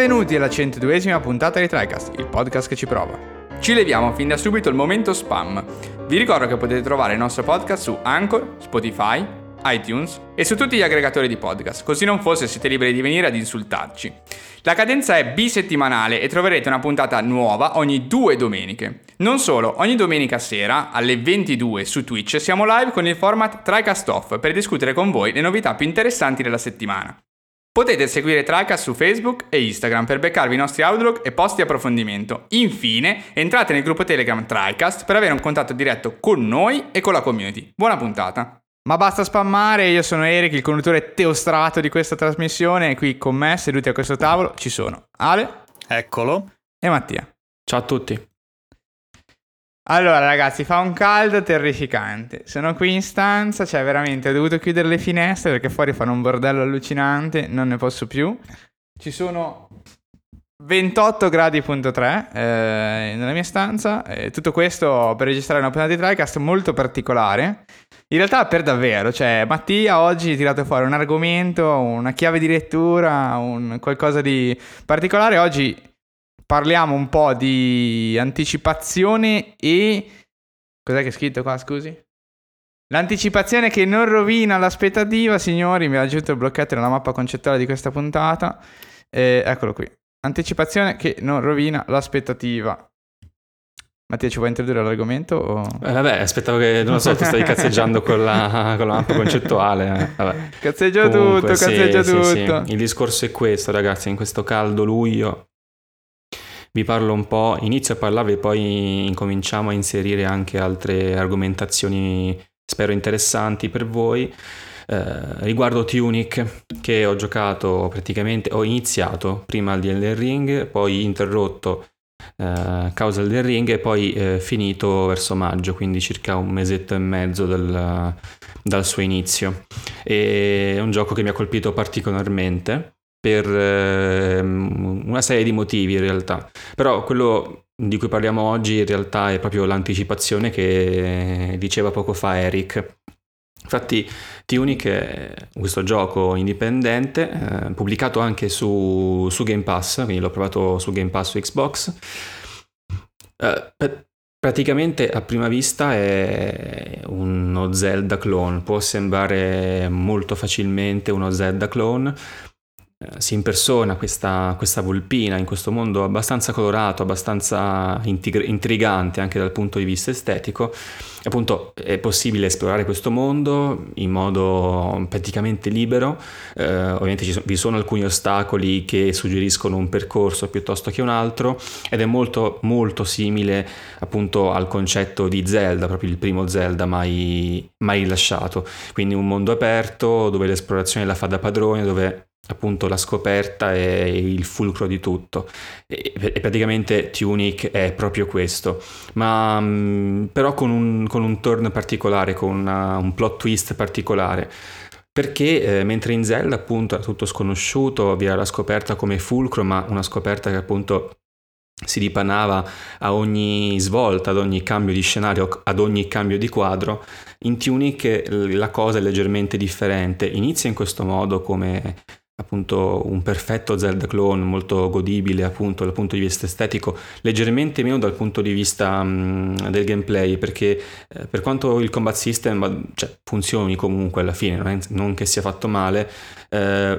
Benvenuti alla 102esima puntata di TriCast, il podcast che ci prova. Ci leviamo fin da subito il momento spam. Vi ricordo che potete trovare il nostro podcast su Anchor, Spotify, iTunes e su tutti gli aggregatori di podcast, così non fosse siete liberi di venire ad insultarci. La cadenza è bisettimanale e troverete una puntata nuova ogni due domeniche. Non solo, ogni domenica sera alle 22 su Twitch siamo live con il format TriCast Off per discutere con voi le novità più interessanti della settimana. Potete seguire TriCast su Facebook e Instagram per beccarvi i nostri outlook e post di approfondimento. Infine, entrate nel gruppo Telegram TriCast per avere un contatto diretto con noi e con la community. Buona puntata! Ma basta spammare, io sono Eric, il conduttore teostrato di questa trasmissione e qui con me, seduti a questo tavolo, ci sono Ale. Eccolo. E Mattia. Ciao a tutti. Allora ragazzi, fa un caldo terrificante. Sono qui in stanza, cioè veramente ho dovuto chiudere le finestre perché fuori fanno un bordello allucinante, non ne posso più. Ci sono 28 gradi.3 eh, nella mia stanza. Eh, tutto questo per registrare una puntata di TriCast molto particolare. In realtà per davvero, cioè Mattia oggi ha tirato fuori un argomento, una chiave di lettura, un qualcosa di particolare. Oggi parliamo un po' di anticipazione e... Cos'è che è scritto qua, scusi? L'anticipazione che non rovina l'aspettativa, signori, mi ha aggiunto il blocchetto nella mappa concettuale di questa puntata. Eh, eccolo qui. Anticipazione che non rovina l'aspettativa. Mattia, ci vuoi introdurre l'argomento? O... Eh, vabbè, aspettavo che, non lo so, tu stai cazzeggiando con la, con la mappa concettuale. Vabbè. Cazzeggio Comunque, tutto, sì, tutto. Sì, sì. Il discorso è questo, ragazzi, in questo caldo luglio vi parlo un po', inizio a parlarvi e poi incominciamo a inserire anche altre argomentazioni, spero interessanti per voi. Eh, riguardo Tunic che ho giocato praticamente, ho iniziato prima di Elden Ring, poi interrotto eh, causa del Ring e poi eh, finito verso maggio, quindi circa un mesetto e mezzo dal, dal suo inizio. E è un gioco che mi ha colpito particolarmente per eh, una serie di motivi in realtà, però quello di cui parliamo oggi in realtà è proprio l'anticipazione che diceva poco fa Eric. Infatti Tunic è questo gioco indipendente, eh, pubblicato anche su, su, Game Pass, quindi l'ho provato su Game Pass su Xbox. Eh, praticamente a prima vista è uno Zelda clone, può sembrare molto facilmente uno Zelda clone, si impersona questa, questa, volpina in questo mondo abbastanza colorato, abbastanza intrigante anche dal punto di vista estetico. Appunto è possibile esplorare questo mondo in modo praticamente libero, eh, ovviamente ci sono, vi sono alcuni ostacoli che suggeriscono un percorso piuttosto che un altro ed è molto molto simile appunto al concetto di Zelda, proprio il primo Zelda mai, mai rilasciato, quindi un mondo aperto dove l'esplorazione la fa da padrone, dove appunto la scoperta è il fulcro di tutto e, e praticamente Tunic è proprio questo ma mh, mm, però con un, con un, turn particolare con una, un plot twist particolare perché eh, mentre in Zelda appunto era tutto sconosciuto vi era la scoperta come fulcro ma una scoperta che appunto si dipanava a ogni svolta, ad ogni cambio di scenario, ad ogni cambio di quadro. In Tunic la cosa è leggermente differente. Inizia in questo modo come appunto un perfetto Zelda clone molto godibile appunto dal punto di vista estetico leggermente meno dal punto di vista um, del gameplay perché eh, per quanto il combat system cioè, funzioni comunque alla fine non, è, non che sia fatto male eh,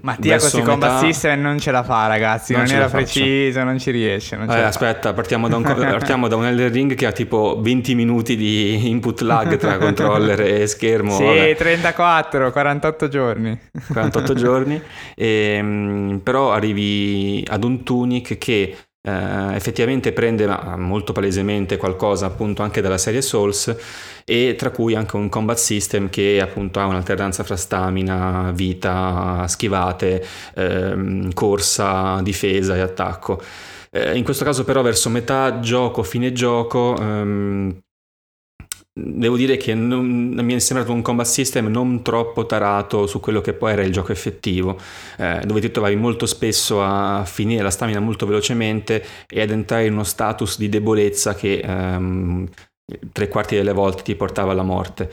Mattia metà... combat system non ce la fa ragazzi, non, non era preciso, non ci riesce. Non eh, aspetta, partiamo da, un, partiamo da un Elder Ring che ha tipo 20 minuti di input lag tra controller e schermo. Sì, vabbè. 34, 48 giorni. 48 giorni, e, ehm, però arrivi ad un Tunic che eh, effettivamente prende molto palesemente qualcosa appunto anche dalla serie Souls e tra cui anche un combat system che appunto ha un'alternanza fra stamina, vita, schivate, ehm, corsa, difesa e attacco. Eh, in questo caso però verso metà gioco, fine gioco, ehm, devo dire che non, mi è sembrato un combat system non troppo tarato su quello che poi era il gioco effettivo, eh, dove ti trovavi molto spesso a finire la stamina molto velocemente e ad entrare in uno status di debolezza che ehm, tre quarti delle volte ti portava alla morte.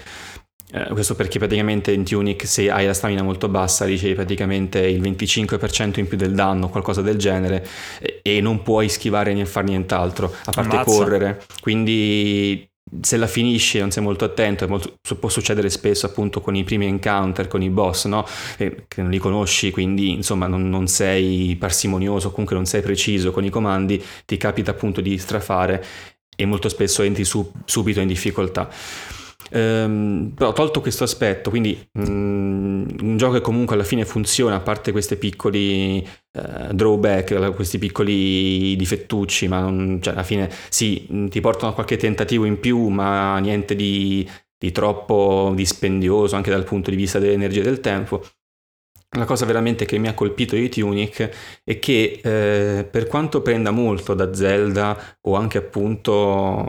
Eh, questo perché praticamente in Tunic se hai la stamina molto bassa ricevi praticamente il 25% in più del danno, qualcosa del genere, e, e non puoi schivare né fare nient'altro, a parte Ammazza. correre. Quindi se la finisci non sei molto attento, molto, può succedere spesso appunto con i primi encounter, con i boss, no? che non li conosci, quindi insomma non, non, sei parsimonioso, comunque non sei preciso con i comandi, ti capita appunto di strafare e molto spesso entri su, subito in difficoltà. Ehm, però tolto questo aspetto, quindi mh, mm, un gioco che comunque alla fine funziona, a parte questi piccoli eh, drawback, questi piccoli difettucci, ma non, cioè, alla fine sì, mm, ti portano a qualche tentativo in più, ma niente di, di troppo dispendioso anche dal punto di vista dell'energia e del tempo. La cosa veramente che mi ha colpito di Tunic è che eh, per quanto prenda molto da Zelda o anche appunto,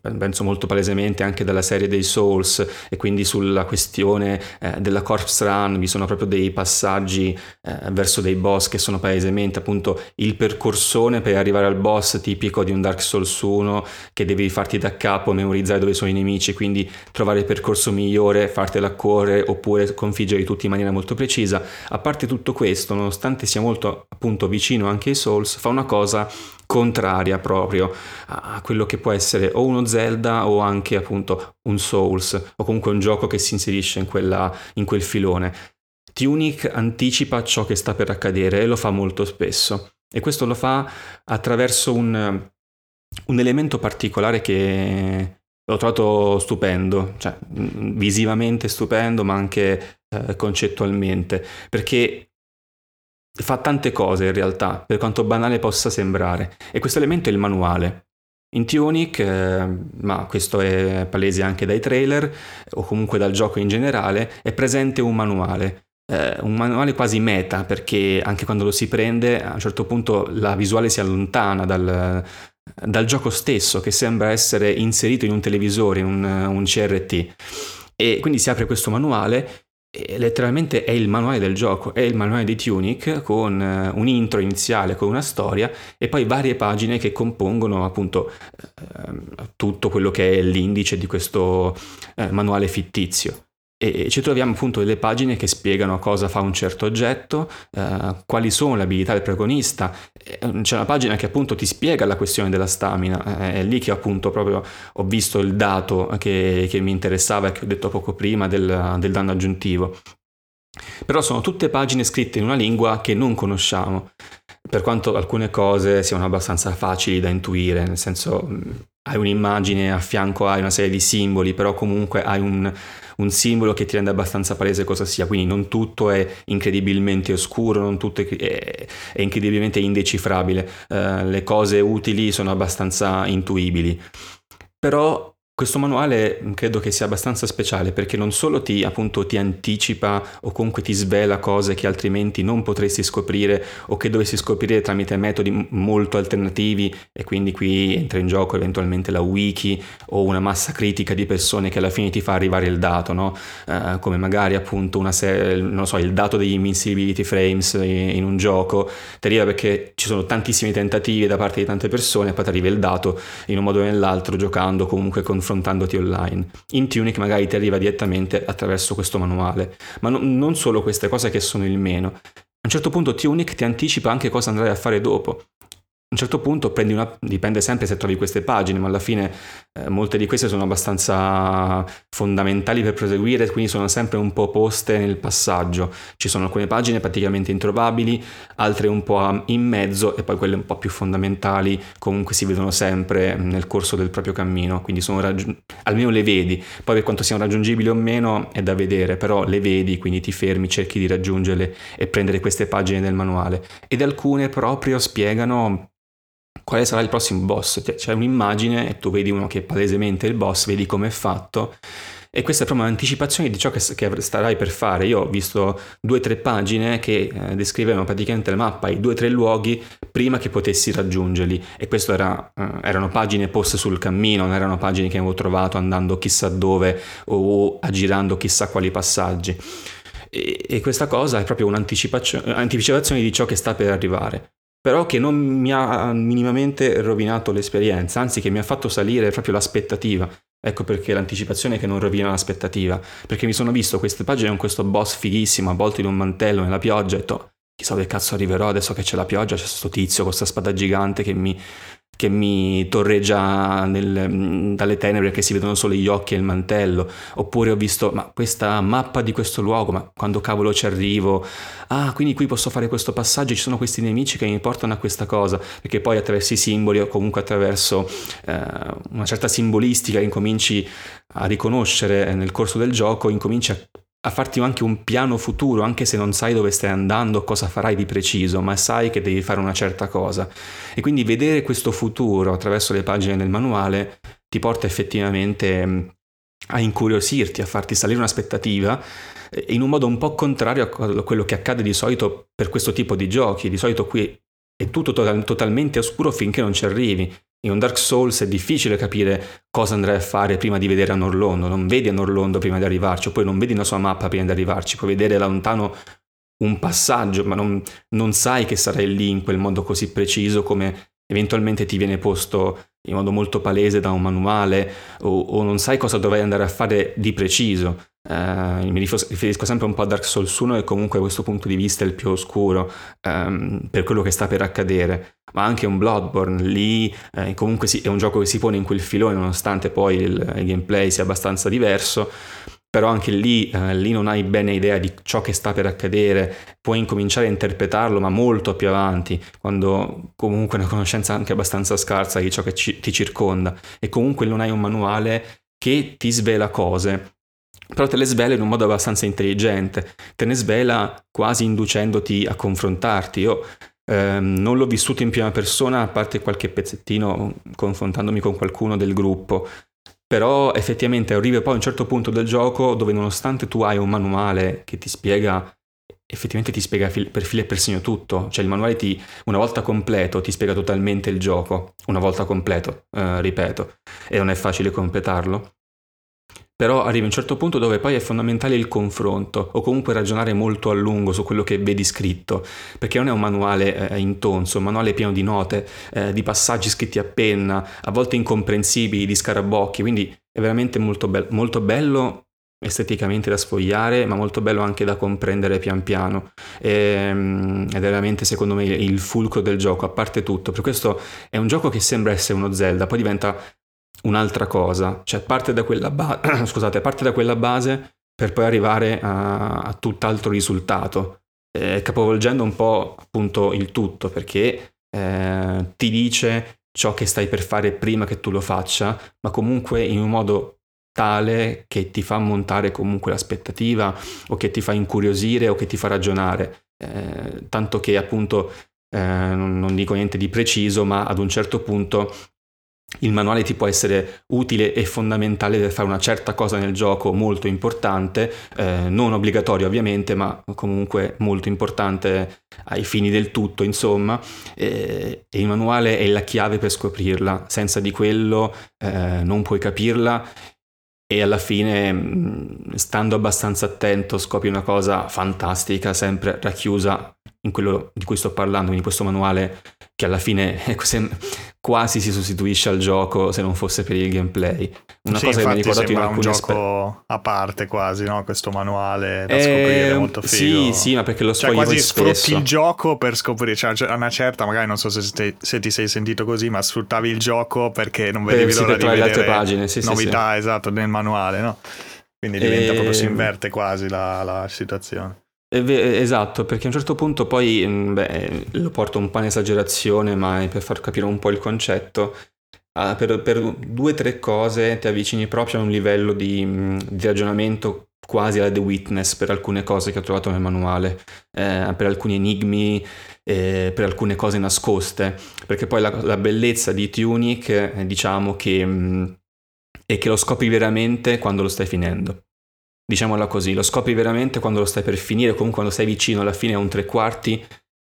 penso molto palesemente anche dalla serie dei Souls e quindi sulla questione eh, della Corpse Run, vi sono proprio dei passaggi eh, verso dei boss che sono palesemente appunto il percorsone per arrivare al boss tipico di un Dark Souls 1 che devi farti da capo, memorizzare dove sono i nemici, quindi trovare il percorso migliore, fartela correre oppure configgerli tutti in maniera molto precisa a parte tutto questo, nonostante sia molto appunto vicino anche ai Souls, fa una cosa contraria proprio a quello che può essere o uno Zelda o anche appunto un Souls o comunque un gioco che si inserisce in, quella, in quel filone. Tunic anticipa ciò che sta per accadere e lo fa molto spesso e questo lo fa attraverso un, un elemento particolare che l'ho trovato stupendo, cioè visivamente stupendo ma anche eh, concettualmente, perché fa tante cose in realtà, per quanto banale possa sembrare, e questo elemento è il manuale. In Tunic, eh, ma questo è palese anche dai trailer o comunque dal gioco in generale, è presente un manuale. Eh, un manuale quasi meta perché anche quando lo si prende a un certo punto la visuale si allontana dal, dal gioco stesso che sembra essere inserito in un televisore, in un, un CRT. E quindi si apre questo manuale letteralmente è il manuale del gioco, è il manuale di Tunic con eh, un intro iniziale, con una storia e poi varie pagine che compongono appunto eh, tutto quello che è l'indice di questo eh, manuale fittizio e ci troviamo appunto delle pagine che spiegano cosa fa un certo oggetto, eh, quali sono le abilità del protagonista. C'è una pagina che appunto ti spiega la questione della stamina, è lì che appunto proprio ho visto il dato che, che mi interessava e che ho detto poco prima del, del danno aggiuntivo. Però sono tutte pagine scritte in una lingua che non conosciamo, per quanto alcune cose siano abbastanza facili da intuire, nel senso hai un'immagine, a fianco hai una serie di simboli, però comunque hai un, un simbolo che ti rende abbastanza palese cosa sia, quindi non tutto è incredibilmente oscuro, non tutto è, è, è incredibilmente indecifrabile, uh, le cose utili sono abbastanza intuibili. Però questo manuale credo che sia abbastanza speciale perché non solo ti, appunto, ti anticipa o comunque ti svela cose che altrimenti non potresti scoprire o che dovresti scoprire tramite metodi molto alternativi e quindi qui entra in gioco eventualmente la wiki o una massa critica di persone che alla fine ti fa arrivare il dato, no? uh, come magari appunto non so, il dato degli invincibility frames in un gioco ti arriva perché ci sono tantissimi tentativi da parte di tante persone e poi ti arriva il dato in un modo o nell'altro giocando comunque con confrontandoti online. In Tunic magari ti arriva direttamente attraverso questo manuale, ma no, non solo queste cose che sono il meno. A un certo punto Tunic ti anticipa anche cosa andrai a fare dopo un certo punto prendi una, dipende sempre se trovi queste pagine, ma alla fine eh, molte di queste sono abbastanza fondamentali per proseguire, quindi sono sempre un po' poste nel passaggio. Ci sono alcune pagine praticamente introvabili, altre un po' in mezzo e poi quelle un po' più fondamentali comunque si vedono sempre nel corso del proprio cammino, quindi raggi- almeno le vedi. Poi per quanto siano raggiungibili o meno è da vedere, però le vedi, quindi ti fermi, cerchi di raggiungerle e prendere queste pagine del manuale. Ed alcune proprio spiegano quale sarà il prossimo boss. Cioè, c'è un'immagine e tu vedi uno che è palesemente il boss, vedi come è fatto. E questa è proprio un'anticipazione di ciò che, che starai per fare. Io ho visto due o tre pagine che eh, descrivevano praticamente la mappa, i due o tre luoghi prima che potessi raggiungerli. E queste era, eh, erano pagine poste sul cammino, non erano pagine che avevo trovato andando chissà dove o aggirando chissà quali passaggi. E, e questa cosa è proprio un'anticipazione di ciò che sta per arrivare però che non mi ha minimamente rovinato l'esperienza, anzi che mi ha fatto salire proprio l'aspettativa. Ecco perché l'anticipazione che non rovina l'aspettativa. Perché mi sono visto queste pagine con questo boss fighissimo, avvolto in un mantello nella pioggia, e ho detto, chissà dove cazzo arriverò adesso che c'è la pioggia, c'è questo tizio con questa spada gigante che mi che mi torreggia nel, dalle tenebre che si vedono solo gli occhi e il mantello, oppure ho visto ma questa mappa di questo luogo, ma quando cavolo ci arrivo? Ah, quindi qui posso fare questo passaggio, ci sono questi nemici che mi portano a questa cosa, perché poi attraverso i simboli o comunque attraverso eh, una certa simbolistica incominci a riconoscere nel corso del gioco, incominci a a farti anche un piano futuro, anche se non sai dove stai andando, cosa farai di preciso, ma sai che devi fare una certa cosa. E quindi vedere questo futuro attraverso le pagine del manuale ti porta effettivamente mm, a incuriosirti, a farti salire un'aspettativa eh, in un modo un po' contrario a quello che accade di solito per questo tipo di giochi. Di solito qui è tutto totalmente oscuro finché non ci arrivi. In un Dark Souls è difficile capire cosa andrai a fare prima di vedere a Norlondo, non vedi a Norlondo prima di arrivarci, poi non vedi la sua mappa prima di arrivarci, puoi vedere da lontano un passaggio, ma non, non sai che sarai lì in quel modo così preciso come eventualmente ti viene posto in modo molto palese da un manuale o, o non sai cosa dovrai andare a fare di preciso. Uh, mi riferisco sempre un po' a Dark Souls 1 e comunque questo punto di vista è il più oscuro um, per quello che sta per accadere, ma anche un Bloodborne lì eh, comunque sì, è un gioco che si pone in quel filone nonostante poi il, il gameplay sia abbastanza diverso, però anche lì, eh, lì non hai bene idea di ciò che sta per accadere, puoi incominciare a interpretarlo ma molto più avanti, quando comunque una conoscenza anche abbastanza scarsa di ciò che ci, ti circonda. E comunque non hai un manuale che ti svela cose però te le svela in un modo abbastanza intelligente, te ne svela quasi inducendoti a confrontarti. Io ehm, non l'ho vissuto in prima persona, a parte qualche pezzettino confrontandomi con qualcuno del gruppo, però effettivamente arrivi poi a un certo punto del gioco dove nonostante tu hai un manuale che ti spiega effettivamente ti spiega per filo e per segno tutto, cioè il manuale ti, una volta completo ti spiega totalmente il gioco, una volta completo, eh, ripeto, e non è facile completarlo però arrivi a un certo punto dove poi è fondamentale il confronto o comunque ragionare molto a lungo su quello che vedi scritto, perché non è un manuale eh, intonso, un manuale pieno di note, eh, di passaggi scritti a penna, a volte incomprensibili, di scarabocchi, quindi è veramente molto, be- molto bello esteticamente da sfogliare, ma molto bello anche da comprendere pian piano. E, ehm, ed è veramente, secondo me, il fulcro del gioco, a parte tutto. Per questo è un gioco che sembra essere uno Zelda, poi diventa un'altra cosa, cioè parte da quella, ba- scusate, parte da quella base per poi arrivare a, a tutt'altro risultato, eh, capovolgendo un po' appunto il tutto, perché eh, ti dice ciò che stai per fare prima che tu lo faccia, ma comunque in un modo tale che ti fa montare comunque l'aspettativa o che ti fa incuriosire o che ti fa ragionare, eh, tanto che appunto eh, non dico niente di preciso, ma ad un certo punto il manuale ti può essere utile e fondamentale per fare una certa cosa nel gioco molto importante, eh, non obbligatorio ovviamente, ma comunque molto importante ai fini del tutto, insomma, e, e il manuale è la chiave per scoprirla, senza di quello eh, non puoi capirla e alla fine, mm, stando abbastanza attento, scopri una cosa fantastica, sempre racchiusa in quello di cui sto parlando, quindi questo manuale che alla fine quasi si sostituisce al gioco se non fosse per il gameplay. Una sì, cosa che mi ha ricordato in alcuni un gioco aspe- a parte quasi, no? Questo manuale da eh, scoprire molto figo. Sì, sì, ma perché lo cioè, quasi sfrutti il gioco per scoprire, cioè a una certa, magari non so se, te, se, ti sei sentito così, ma sfruttavi il gioco perché non vedevi per, l'ora di vedere le altre pagine, sì, novità, sì, esatto, nel manuale, no? Quindi diventa e... proprio si ehm, inverte quasi la, la situazione. Esatto, perché a un certo punto poi, mm, beh, lo porto un po' in esagerazione, ma per far capire un po' il concetto. Ah, per, per due o tre cose ti avvicini proprio a un livello di, mm, di, ragionamento quasi alla The Witness per alcune cose che ho trovato nel manuale, eh, per alcuni enigmi, eh, per alcune cose nascoste, perché poi la, la bellezza di Tunic, eh, diciamo che mh, mm, è che lo scopri veramente quando lo stai finendo diciamola così, lo scopri veramente quando lo stai per finire, comunque quando sei vicino alla fine a un tre quarti,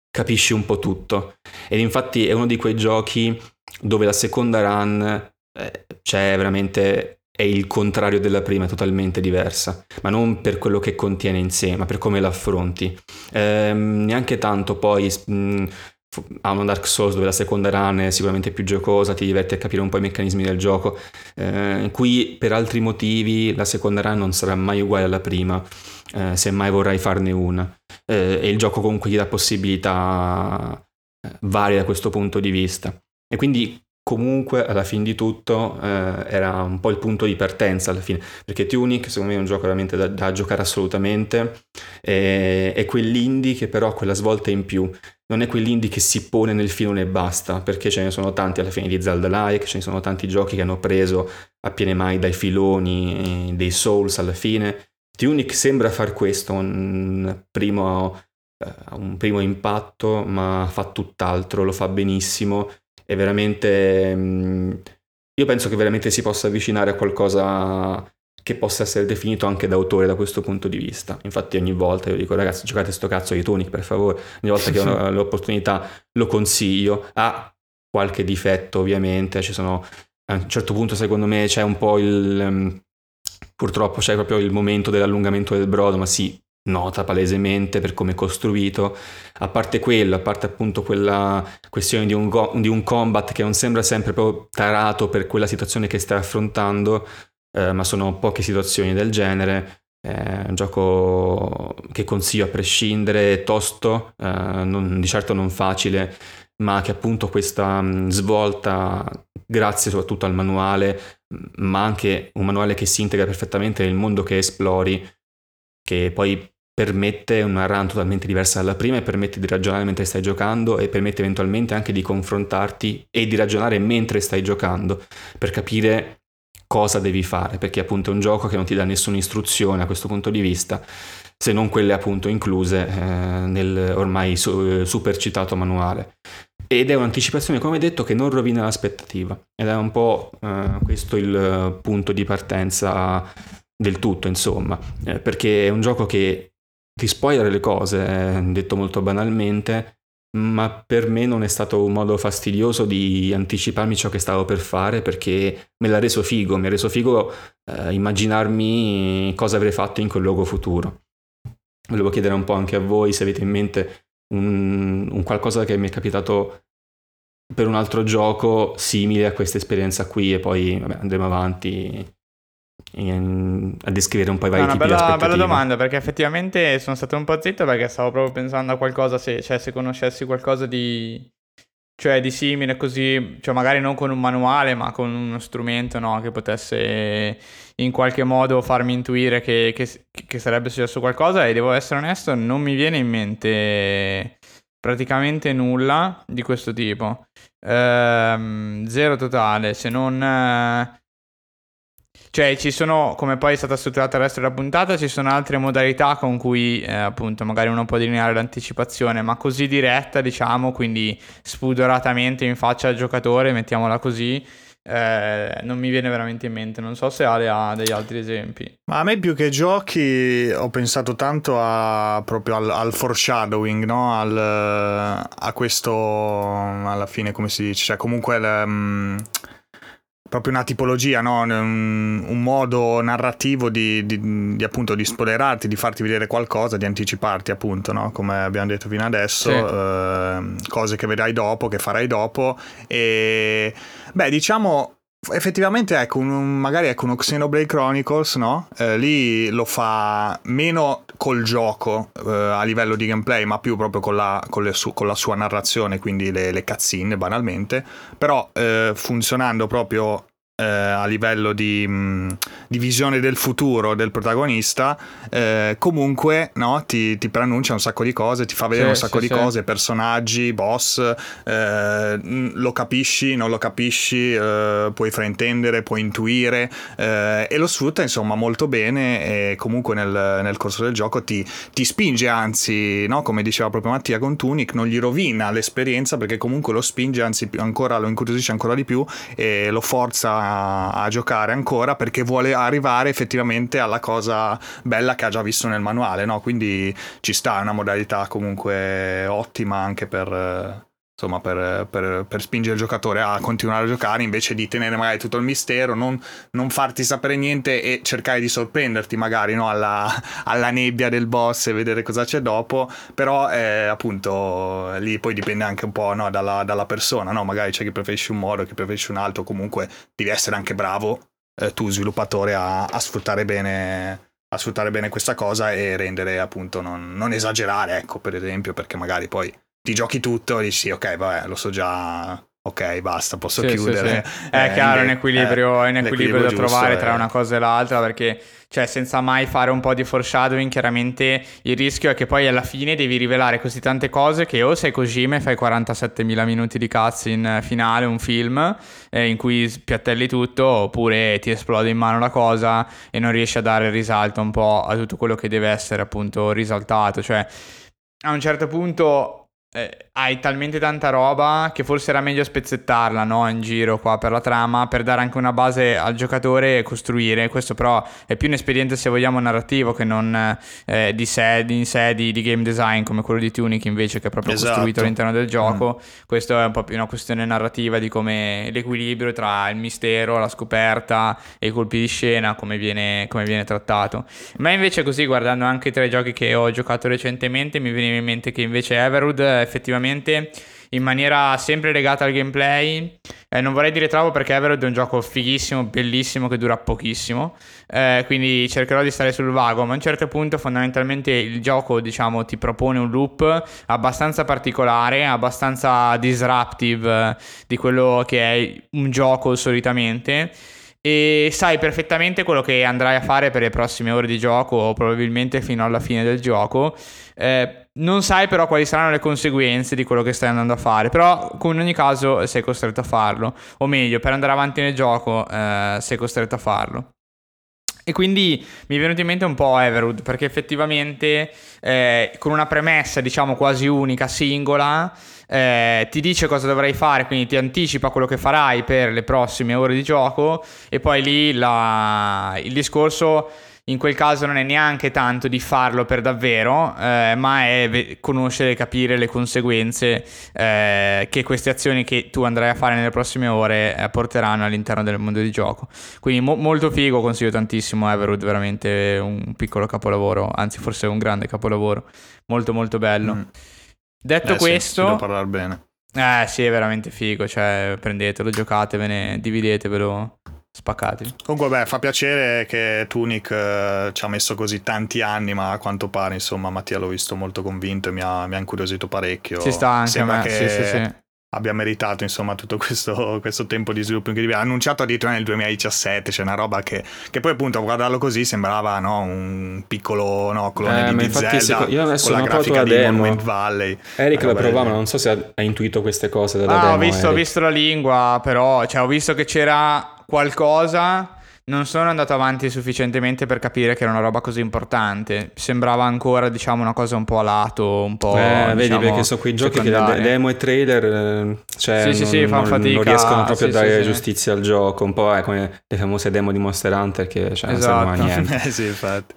capisci un po' tutto. Ed infatti è uno di quei giochi dove la seconda run eh, c'è veramente è il contrario della prima, è totalmente diversa, ma non per quello che contiene in sé, ma per come l'affronti. Eh, neanche tanto poi mh, ha un Dark Souls dove la seconda run è sicuramente più giocosa, ti diverti a capire un po' i meccanismi del gioco. Eh, qui per altri motivi la seconda run non sarà mai uguale alla prima, eh, se mai vorrai farne una. Eh, e il gioco comunque gli dà possibilità eh, varie da questo punto di vista. E quindi comunque alla fine di tutto eh, era un po' il punto di partenza alla fine, perché Tunic secondo me è un gioco veramente da, da giocare assolutamente, è, è quell'indie che però ha quella svolta in più, non è quell'indie che si pone nel filone e basta, perché ce ne sono tanti alla fine di Zelda-like, ce ne sono tanti giochi che hanno preso a piene mai dai filoni dei Souls alla fine. Tunic sembra far questo, un primo, uh, un primo impatto, ma fa tutt'altro, lo fa benissimo è veramente... Mm, io penso che veramente si possa avvicinare a qualcosa che possa essere definito anche da autore da questo punto di vista. Infatti ogni volta io dico ragazzi giocate sto cazzo di Tunic per favore, ogni volta che ho l'opportunità lo consiglio. Ha qualche difetto ovviamente, ci sono a un certo punto secondo me c'è un po' il... Um, purtroppo c'è proprio il momento dell'allungamento del brodo, ma sì, nota palesemente per come è costruito. A parte quello, a parte appunto quella questione di un, go- di un combat che non sembra sempre proprio tarato per quella situazione che stai affrontando, eh, ma sono poche situazioni del genere. È un gioco che consiglio a prescindere, tosto, eh, non, di certo non facile, ma che appunto questa mh, svolta, grazie soprattutto al manuale, ma anche un manuale che si integra perfettamente nel mondo che esplori, che poi permette una run totalmente diversa dalla prima e permette di ragionare mentre stai giocando e permette eventualmente anche di confrontarti e di ragionare mentre stai giocando per capire cosa devi fare, perché appunto è un gioco che non ti dà nessuna istruzione a questo punto di vista, se non quelle appunto incluse eh, nel ormai su- super citato manuale. Ed è un'anticipazione, come detto, che non rovina l'aspettativa. Ed è un po' eh, questo il punto di partenza del tutto, insomma, eh, perché è un gioco che ti spoiler le cose, detto molto banalmente, ma per me non è stato un modo fastidioso di anticiparmi ciò che stavo per fare perché me l'ha reso figo, mi ha reso figo eh, immaginarmi cosa avrei fatto in quel luogo futuro. Volevo chiedere un po' anche a voi se avete in mente un, un qualcosa che mi è capitato per un altro gioco simile a questa esperienza qui e poi vabbè, andremo avanti a descrivere un po' i vari no, tipi bella, di aspettative. bella domanda perché effettivamente sono stato un po' zitto perché stavo proprio pensando a qualcosa se, cioè, se conoscessi qualcosa di cioè di simile così cioè magari non con un manuale ma con uno strumento no, che potesse in qualche modo farmi intuire che, che, che sarebbe successo qualcosa e devo essere onesto non mi viene in mente praticamente nulla di questo tipo ehm, zero totale se non eh, cioè, ci sono, come poi è stata strutturata il resto della puntata, ci sono altre modalità con cui, eh, appunto, magari uno può delineare l'anticipazione, ma così diretta, diciamo, quindi spudoratamente in faccia al giocatore, mettiamola così, eh, non mi viene veramente in mente. Non so se Ale ha degli altri esempi. Ma a me più che giochi ho pensato tanto a, proprio al, al foreshadowing, no? al, a questo, alla fine, come si dice, cioè comunque... Il, um proprio una tipologia, no? un, un, modo narrativo di, di, di, appunto di spoilerarti, di farti vedere qualcosa, di anticiparti appunto, no? come abbiamo detto fino adesso, sì. eh, cose che vedrai dopo, che farai dopo e beh diciamo effettivamente ecco un, magari ecco uno Xenoblade Chronicles no? Eh, lì lo fa meno col gioco eh, a livello di gameplay ma più proprio con la, con su, con la sua narrazione quindi le, le cutscene banalmente però eh, funzionando proprio eh, a livello di, mh, mm, di, visione del futuro del protagonista, eh, comunque no, ti, ti, preannuncia un sacco di cose, ti fa vedere sì, un sacco sì, di sì. cose, personaggi, boss, eh, lo capisci, non lo capisci, eh, puoi fraintendere, puoi intuire eh, e lo sfrutta insomma molto bene e comunque nel, nel corso del gioco ti, ti spinge, anzi, no, come diceva proprio Mattia con Tunic, non gli rovina l'esperienza perché comunque lo spinge, anzi ancora, lo incuriosisce ancora di più e lo forza a, giocare ancora perché vuole arrivare effettivamente alla cosa bella che ha già visto nel manuale, no? Quindi ci sta, è una modalità comunque ottima anche per, insomma, per, per, per, spingere il giocatore a continuare a giocare invece di tenere magari tutto il mistero, non, non farti sapere niente e cercare di sorprenderti magari no? alla, alla, nebbia del boss e vedere cosa c'è dopo, però eh, appunto lì poi dipende anche un po' no? dalla, dalla, persona, no? magari c'è chi preferisce un modo, chi preferisce un altro, comunque devi essere anche bravo eh, tu sviluppatore a, a sfruttare bene a sfruttare bene questa cosa e rendere appunto non, non esagerare, ecco, per esempio, perché magari poi ti giochi tutto e dici ok, vabbè, lo so già, ok, basta, posso sì, chiudere. Sì, sì. È eh, chiaro, è un equilibrio, eh, un equilibrio da trovare è... tra una cosa e l'altra perché, cioè, senza mai fare un po' di foreshadowing, chiaramente il rischio è che poi alla fine devi rivelare così tante cose che o sei Kojima e fai 47.000 minuti di cutscene finale, un film eh, in cui piattelli tutto, oppure ti esplode in mano la cosa e non riesci a dare risalto un po' a tutto quello che deve essere appunto risaltato, cioè a un certo punto eh, hai talmente tanta roba che forse era meglio spezzettarla no? in giro qua per la trama per dare anche una base al giocatore e costruire. Questo però è più un espediente se vogliamo narrativo che non eh, di sé, in sé di, di, game design come quello di Tunic invece che è proprio esatto. costruito all'interno del gioco. Mm. Questo è un po' più una questione narrativa di come l'equilibrio tra il mistero, la scoperta e i colpi di scena, come viene, come viene trattato. Ma invece così guardando anche tra i giochi che ho giocato recentemente mi veniva in mente che invece Everwood effettivamente in maniera sempre legata al gameplay. Eh, non vorrei dire troppo perché Everwood è un gioco fighissimo, bellissimo, che dura pochissimo. Eh, quindi cercherò di stare sul vago. Ma a un certo punto, fondamentalmente, il gioco, diciamo, ti propone un loop abbastanza particolare, abbastanza disruptive eh, di quello che è un gioco solitamente e sai perfettamente quello che andrai a fare per le prossime ore di gioco o probabilmente fino alla fine del gioco. Eh, non sai però quali saranno le conseguenze di quello che stai andando a fare, però in ogni caso sei costretto a farlo, o meglio, per andare avanti nel gioco eh, sei costretto a farlo. E quindi mi è venuto in mente un po' Everwood, perché effettivamente eh, con una premessa diciamo quasi unica, singola, eh, ti dice cosa dovrai fare, quindi ti anticipa quello che farai per le prossime ore di gioco e poi lì la, il discorso in quel caso non è neanche tanto di farlo per davvero, eh, ma è conoscere e capire le conseguenze eh, che queste azioni che tu andrai a fare nelle prossime ore eh, porteranno all'interno del mondo di gioco. Quindi mo- molto figo, consiglio tantissimo Everwood, veramente un piccolo capolavoro, anzi forse un grande capolavoro, molto molto bello. Mm. Detto eh, questo... Sì, parlare bene. Eh sì, è veramente figo, cioè prendetelo, giocatevene, dividetevelo, spaccati. Comunque beh, fa piacere che Tunic eh, ci ha messo così tanti anni, ma a quanto pare insomma Mattia l'ho visto molto convinto e mi ha, mi ha incuriosito parecchio. Ci sta anche Sembra a me, che... sì sì sì abbia meritato insomma tutto questo, questo, tempo di sviluppo incredibile. Ha annunciato addirittura nel 2017, c'è una roba che, che poi appunto a guardarlo così sembrava no, un piccolo no, clone eh, di Zelda seco- io adesso con la grafica di demo. Monument Valley. Eric la provava, ma non so se ha, intuito queste cose dalla ah, demo. Ho visto, ho visto la lingua, però cioè, ho visto che c'era qualcosa non sono andato avanti sufficientemente per capire che era una roba così importante. Sembrava ancora, diciamo, una cosa un po' a lato, un po'. Eh, vedi, diciamo, perché sono quei giochi secondaria. che demo e trailer. Eh, cioè, sì, non, sì, sì, non, fatica. non riescono proprio sì, a dare sì, giustizia al gioco. Un po' è come le famose demo di Monster Hunter che cioè, esatto. non servono a niente. eh sì, infatti.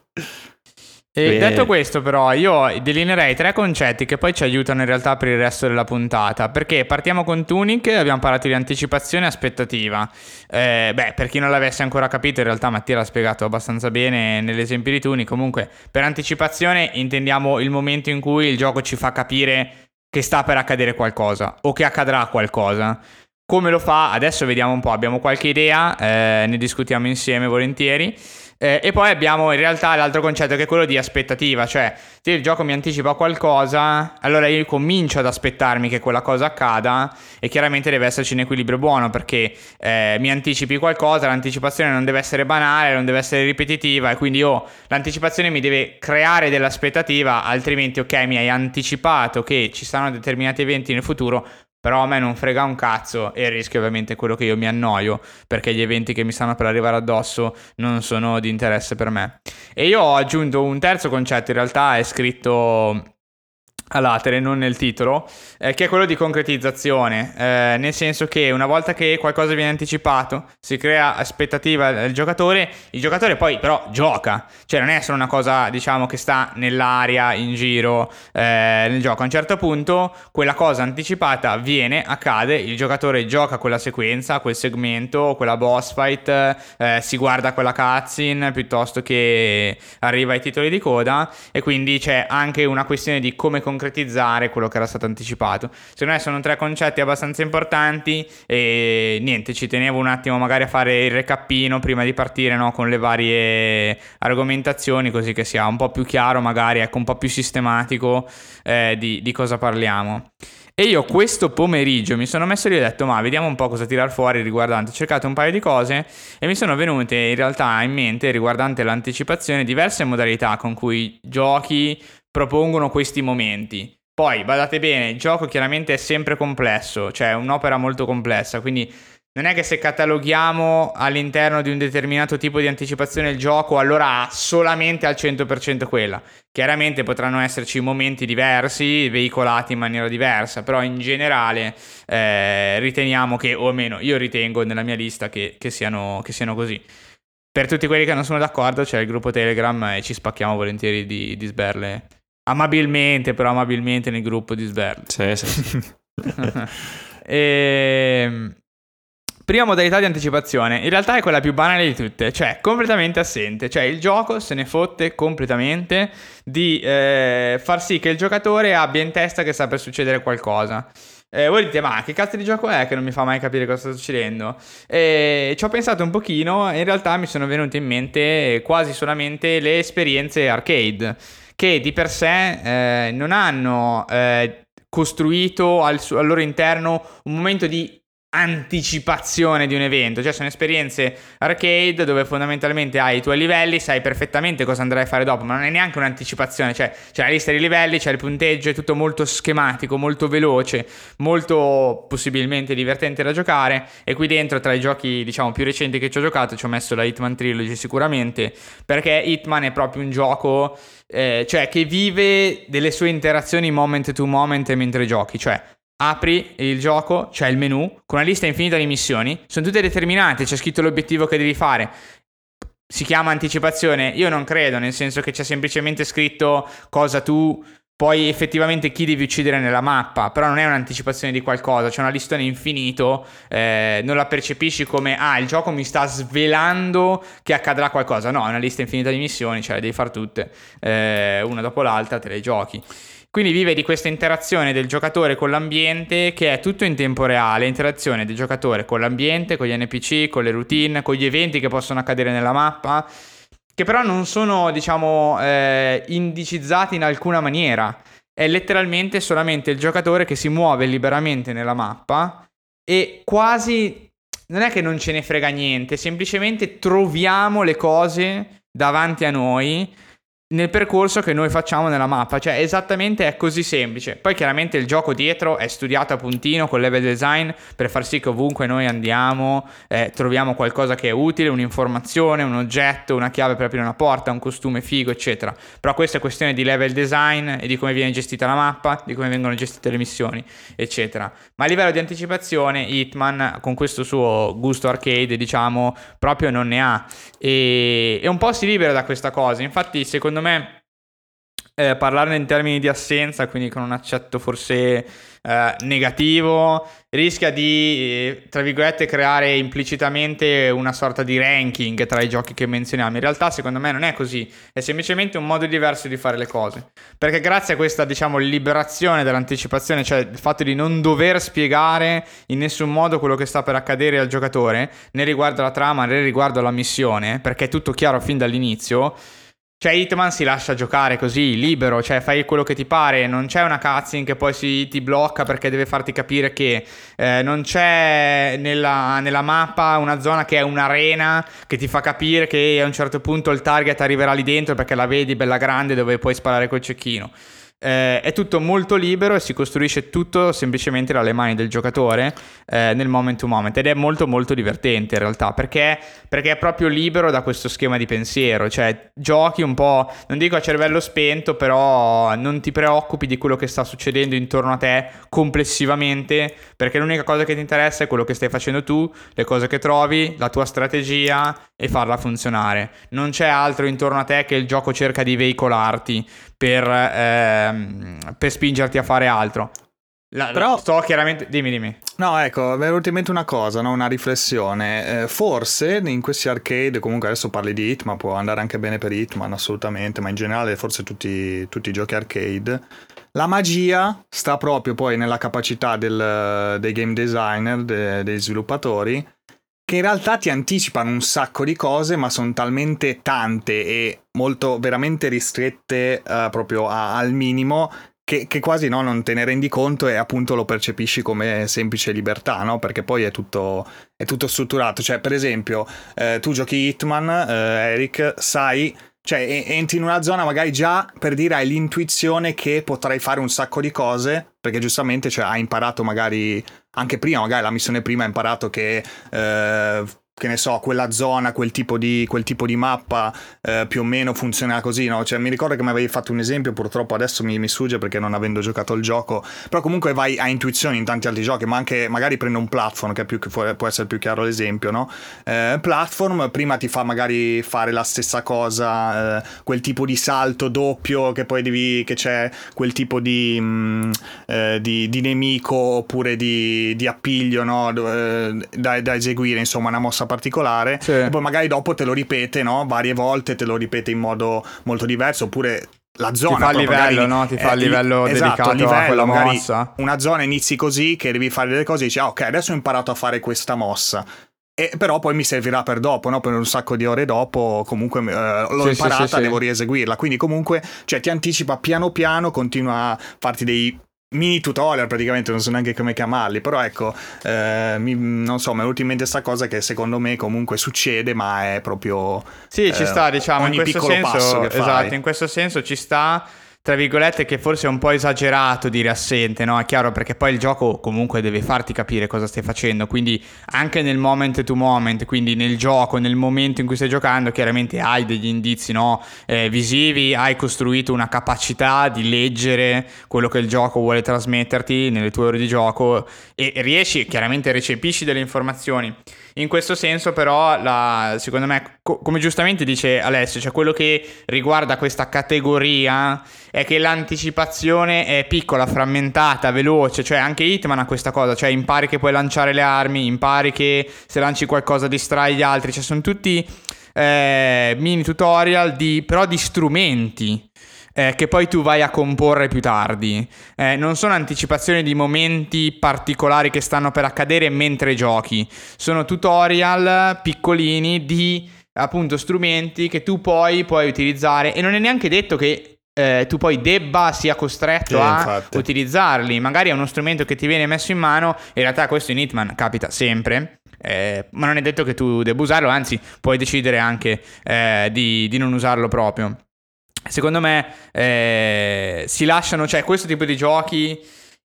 E detto questo, però, io delineerei tre concetti che poi ci aiutano in realtà per il resto della puntata. Perché partiamo con Tunic, abbiamo parlato di anticipazione e aspettativa. Eh, beh, per chi non l'avesse ancora capito, in realtà Mattia l'ha spiegato abbastanza bene nell'esempio di Tunic. Comunque, per anticipazione intendiamo il momento in cui il gioco ci fa capire che sta per accadere qualcosa o che accadrà qualcosa. Come lo fa? Adesso vediamo un po', abbiamo qualche idea, eh, ne discutiamo insieme volentieri. Eh, e poi abbiamo in realtà l'altro concetto che è quello di aspettativa, cioè se il gioco mi anticipa qualcosa, allora io comincio ad aspettarmi che quella cosa accada e chiaramente deve esserci un equilibrio buono perché eh, mi anticipi qualcosa, l'anticipazione non deve essere banale, non deve essere ripetitiva e quindi io l'anticipazione mi deve creare dell'aspettativa, altrimenti ok mi hai anticipato che ci saranno determinati eventi nel futuro, però a me non frega un cazzo e il rischio ovviamente è quello che io mi annoio perché gli eventi che mi stanno per arrivare addosso non sono di interesse per me. E io ho aggiunto un terzo concetto, in realtà è scritto all'atere, non nel titolo, eh, che è quello di concretizzazione, eh, nel senso che una volta che qualcosa viene anticipato, si crea aspettativa del giocatore, il giocatore poi però gioca, cioè non è solo una cosa diciamo che sta nell'aria, in giro, eh, nel gioco, a un certo punto quella cosa anticipata avviene, accade, il giocatore gioca quella sequenza, quel segmento, quella boss fight, eh, si guarda quella cutscene piuttosto che arriva ai titoli di coda e quindi c'è anche una questione di come concretizzare concretizzare quello che era stato anticipato. Secondo me sono tre concetti abbastanza importanti e niente, ci tenevo un attimo magari a fare il recappino prima di partire no, con le varie argomentazioni così che sia un po' più chiaro magari, ecco, un po' più sistematico eh, di, di cosa parliamo. E io questo pomeriggio mi sono messo lì e ho detto, ma vediamo un po' cosa tirar fuori riguardante. Ho cercato un paio di cose e mi sono venute in realtà in mente riguardante l'anticipazione diverse modalità con cui giochi propongono questi momenti. Poi, badate bene, il gioco chiaramente è sempre complesso, cioè è un'opera molto complessa, quindi non è che se cataloghiamo all'interno di un determinato tipo di anticipazione il gioco, allora ha solamente al 100% quella. Chiaramente potranno esserci momenti diversi, veicolati in maniera diversa, però in generale eh, riteniamo che, o almeno io ritengo nella mia lista che, che, siano, che siano così. Per tutti quelli che non sono d'accordo c'è il gruppo Telegram e ci spacchiamo volentieri di, di sberle Amabilmente, però amabilmente nel gruppo di Sverlo. Sì, sì. e... Ehm, prima modalità di anticipazione, in realtà è quella più banale di tutte, cioè completamente assente, cioè il gioco se ne fotte completamente di eh, far sì che il giocatore abbia in testa che sta per succedere qualcosa. Eh, voi dite, ma che cazzo di gioco è che non mi fa mai capire cosa sta succedendo? E ci ho pensato un pochino e in realtà mi sono venute in mente quasi solamente le esperienze arcade che di per sé eh, non hanno eh, costruito al, su- al loro interno un momento di anticipazione di un evento, cioè sono esperienze arcade dove fondamentalmente hai i tuoi livelli, sai perfettamente cosa andrai a fare dopo, ma non è neanche un'anticipazione, cioè c'è la lista di livelli, c'è il punteggio, è tutto molto schematico, molto veloce, molto possibilmente divertente da giocare. E qui dentro tra i giochi diciamo più recenti che ci ho giocato ci ho messo la Hitman Trilogy sicuramente, perché Hitman è proprio un gioco eh, cioè che vive delle sue interazioni moment to moment mentre giochi, cioè apri il gioco, c'è il menu con una lista infinita di missioni, sono tutte determinate, c'è scritto l'obiettivo che devi fare. Si chiama anticipazione? Io non credo, nel senso che c'è semplicemente scritto cosa tu poi effettivamente chi devi uccidere nella mappa, però non è un'anticipazione di qualcosa, c'è una listone infinito, eh, non la percepisci come ah il gioco mi sta svelando che accadrà qualcosa, no, è una lista infinita di missioni, cioè le devi fare tutte, eh, una dopo l'altra, te le giochi. Quindi vive di questa interazione del giocatore con l'ambiente che è tutto in tempo reale, interazione del giocatore con l'ambiente, con gli NPC, con le routine, con gli eventi che possono accadere nella mappa che però non sono, diciamo, eh, indicizzati in alcuna maniera. È letteralmente solamente il giocatore che si muove liberamente nella mappa e quasi non è che non ce ne frega niente, semplicemente troviamo le cose davanti a noi nel percorso che noi facciamo nella mappa, cioè esattamente è così semplice. Poi chiaramente il gioco dietro è studiato a puntino con level design per far sì che ovunque noi andiamo eh, troviamo qualcosa che è utile, un'informazione, un oggetto, una chiave per aprire una porta, un costume figo, eccetera. Però questa è questione di level design e di come viene gestita la mappa, di come vengono gestite le missioni, eccetera. Ma a livello di anticipazione Hitman con questo suo gusto arcade, diciamo, proprio non ne ha e, e un po' si libera da questa cosa. Infatti, secondo secondo me eh, parlarne in termini di assenza, quindi con un accetto forse eh, negativo, rischia di, eh, tra virgolette, creare implicitamente una sorta di ranking tra i giochi che menzioniamo. In realtà, secondo me, non è così, è semplicemente un modo diverso di fare le cose. Perché grazie a questa, diciamo, liberazione dell'anticipazione, cioè il fatto di non dover spiegare in nessun modo quello che sta per accadere al giocatore, né riguardo alla trama, né riguardo alla missione, perché è tutto chiaro fin dall'inizio cioè Hitman si lascia giocare così, libero, cioè fai quello che ti pare, non c'è una cutscene che poi si, ti blocca perché deve farti capire che eh, non c'è nella, nella, mappa una zona che è un'arena che ti fa capire che a un certo punto il target arriverà lì dentro perché la vedi bella grande dove puoi sparare col cecchino. Eh, è tutto molto libero e si costruisce tutto semplicemente dalle mani del giocatore eh, nel moment to moment. Ed è molto molto divertente in realtà perché, perché, è proprio libero da questo schema di pensiero, cioè giochi un po', non dico a cervello spento, però non ti preoccupi di quello che sta succedendo intorno a te complessivamente perché l'unica cosa che ti interessa è quello che stai facendo tu, le cose che trovi, la tua strategia e farla funzionare. Non c'è altro intorno a te che il gioco cerca di veicolarti per, ehm, per spingerti a fare altro. La, Però sto chiaramente. Dimmi, dimmi. No, ecco, mi è venuta in mente una cosa, no? una riflessione. Eh, forse in questi arcade, comunque adesso parli di Hitman, può andare anche bene per Hitman, assolutamente, ma in generale forse tutti, tutti i giochi arcade. La magia sta proprio poi nella capacità del, dei game designer, de, dei sviluppatori, che in realtà ti anticipano un sacco di cose, ma sono talmente tante e molto veramente ristrette uh, proprio a, al minimo che, che, quasi no, non te ne rendi conto e appunto lo percepisci come semplice libertà, no? Perché poi è tutto, è tutto strutturato. Cioè, per esempio, eh, tu giochi Hitman, eh, Eric, sai cioè, entri in una zona magari già per dire hai l'intuizione che potrai fare un sacco di cose, perché giustamente cioè, hai imparato magari anche prima, magari la missione prima hai imparato che eh, che ne so, quella zona, quel tipo di, quel tipo di mappa eh, più o meno funziona così, no? Cioè, mi ricordo che mi avevi fatto un esempio, purtroppo adesso mi, mi sfugge perché non avendo giocato il gioco, però comunque vai a intuizione in tanti altri giochi, ma anche magari prendo un platform, che, più, che può essere più chiaro l'esempio, no? Eh, platform prima ti fa magari fare la stessa cosa, eh, quel tipo di salto doppio che poi devi, che c'è quel tipo di, mh, mm, eh, di, di, nemico oppure di, di appiglio, no? Eh, da, da eseguire, insomma, una mossa particolare sì. e poi magari dopo te lo ripete no? varie volte, te lo ripete in modo molto diverso oppure la zona ti fa il livello, no? Ti fa il livello esatto, dedicato livello, a quella mossa. Una zona inizi così che devi fare delle cose e dici "Ah, ok, adesso ho imparato a fare questa mossa". E però poi mi servirà per dopo, no? per un sacco di ore dopo, comunque eh, l'ho sì, imparata, sì, sì, devo rieseguirla. Quindi comunque cioè, ti anticipa piano piano, continua a farti dei mini tutorial praticamente, non so neanche come chiamarli, però ecco, eh, mi, non so, mi è venuta in mente questa cosa che secondo me comunque succede, ma è proprio... Sì, ci sta, eh, diciamo, in questo senso, esatto, in questo senso ci sta tra virgolette, che forse è un po' esagerato dire assente, no? È chiaro perché poi il gioco comunque deve farti capire cosa stai facendo, quindi anche nel moment to moment, quindi nel gioco, nel momento in cui stai giocando, chiaramente hai degli indizi, no? Eh, visivi, hai costruito una capacità di leggere quello che il gioco vuole trasmetterti nelle tue ore di gioco e riesci, chiaramente recepisci delle informazioni. In questo senso però, la, secondo me, co- come giustamente dice Alessio, cioè quello che riguarda questa categoria è che l'anticipazione è piccola, frammentata, veloce, cioè anche Hitman ha questa cosa, cioè impari che puoi lanciare le armi, impari che se lanci qualcosa distrai gli altri, cioè sono tutti eh, mini tutorial di, però di strumenti. Eh, che poi tu vai a comporre più tardi. Eh, non sono anticipazioni di momenti particolari che stanno per accadere mentre giochi, sono tutorial piccolini di appunto strumenti che tu poi puoi utilizzare e non è neanche detto che eh, tu poi debba sia costretto sì, a infatti. utilizzarli. Magari è uno strumento che ti viene messo in mano, in realtà questo in Hitman capita sempre. Eh, ma non è detto che tu debba usarlo, anzi puoi decidere anche eh, di, di, non usarlo proprio. Secondo me eh, si lasciano, cioè questo tipo di giochi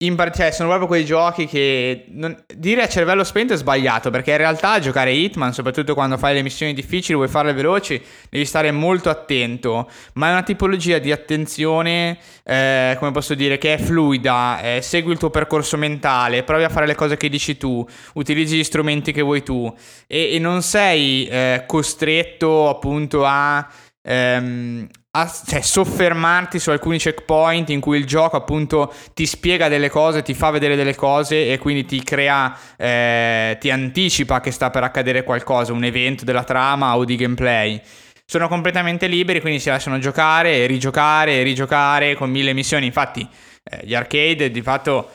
in part- cioè, sono proprio quei giochi che non- dire a cervello spento è sbagliato perché in realtà giocare Hitman, soprattutto quando fai le missioni difficili, vuoi farle veloci, devi stare molto attento. Ma è una tipologia di attenzione, eh, come posso dire, che è fluida. Eh, segui il tuo percorso mentale, provi a fare le cose che dici tu, utilizzi gli strumenti che vuoi tu e, e non sei eh, costretto appunto a. Ehm, a cioè, soffermarti su alcuni checkpoint in cui il gioco appunto ti spiega delle cose, ti fa vedere delle cose e quindi ti crea, eh, ti anticipa che sta per accadere qualcosa, un evento della trama o di gameplay. Sono completamente liberi, quindi si lasciano giocare e rigiocare e rigiocare con mille missioni. Infatti, eh, gli arcade di fatto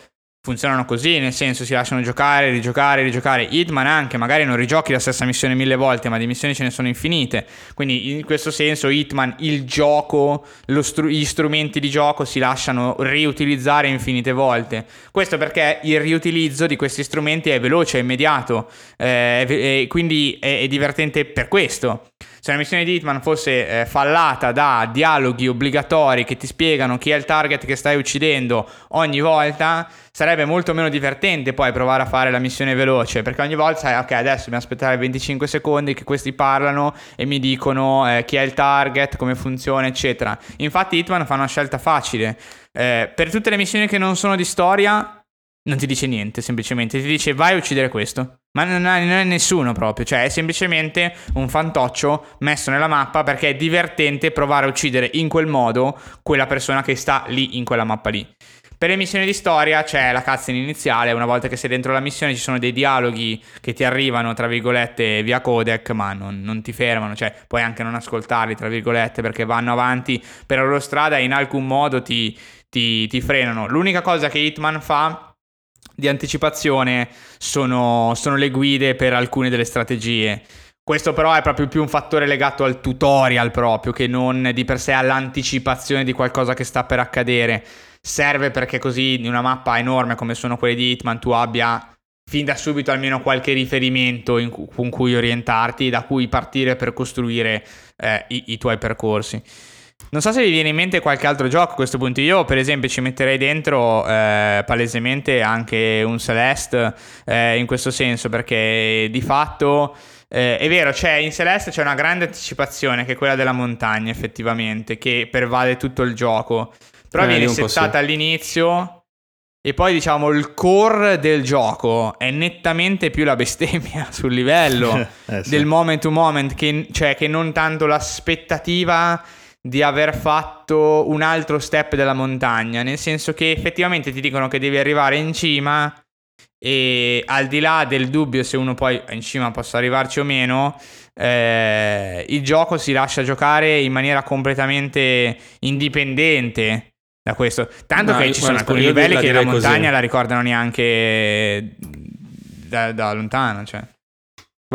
funzionano così, nel senso si lasciano giocare, rigiocare, rigiocare. Hitman anche, magari non rigiochi la stessa missione mille volte, ma di missioni ce ne sono infinite. Quindi in questo senso Hitman, il gioco, stru- gli strumenti di gioco si lasciano riutilizzare infinite volte. Questo perché il riutilizzo di questi strumenti è veloce, è immediato, eh, e quindi è, è divertente per questo. Se una missione di Hitman fosse eh, fallata da dialoghi obbligatori che ti spiegano chi è il target che stai uccidendo ogni volta, sarebbe molto meno divertente poi provare a fare la missione veloce, perché ogni volta sai, ok, adesso dobbiamo aspettare 25 secondi che questi parlano e mi dicono eh, chi è il target, come funziona, eccetera. Infatti Hitman fa una scelta facile. Eh, per tutte le missioni che non sono di storia, non ti dice niente, semplicemente ti dice vai a uccidere questo. Ma non è, non è, nessuno proprio, cioè è semplicemente un fantoccio messo nella mappa perché è divertente provare a uccidere in quel modo quella persona che sta lì in quella mappa lì. Per le missioni di storia c'è la cutscene iniziale, una volta che sei dentro la missione ci sono dei dialoghi che ti arrivano, tra virgolette, via codec, ma non, non ti fermano, cioè puoi anche non ascoltarli, tra virgolette, perché vanno avanti per la loro strada e in alcun modo ti, ti, ti frenano. L'unica cosa che Hitman fa di anticipazione sono, sono le guide per alcune delle strategie. Questo però è proprio più un fattore legato al tutorial proprio che non di per sé all'anticipazione di qualcosa che sta per accadere. Serve perché così in una mappa enorme come sono quelle di Hitman tu abbia fin da subito almeno qualche riferimento cu- con cui orientarti, da cui partire per costruire eh, i-, i tuoi percorsi. Non so se vi viene in mente qualche altro gioco a questo punto. Io, per esempio, ci metterei dentro eh, palesemente anche un Celeste eh, in questo senso, perché di fatto. Eh, è vero, c'è, in Celeste c'è una grande anticipazione che è quella della montagna, effettivamente, che pervade tutto il gioco. Però eh, viene settata sì. all'inizio e poi diciamo il core del gioco è nettamente più la bestemmia sul livello eh, sì. del moment to moment, che, cioè che non tanto l'aspettativa di aver fatto un altro step della montagna, nel senso che effettivamente ti dicono che devi arrivare in cima e al di là del dubbio se uno poi in cima possa arrivarci o meno, eh, il gioco si lascia giocare in maniera completamente indipendente da questo. Tanto no, che ci sono alcuni livelli che la montagna così. la ricordano neanche da, da lontano, cioè.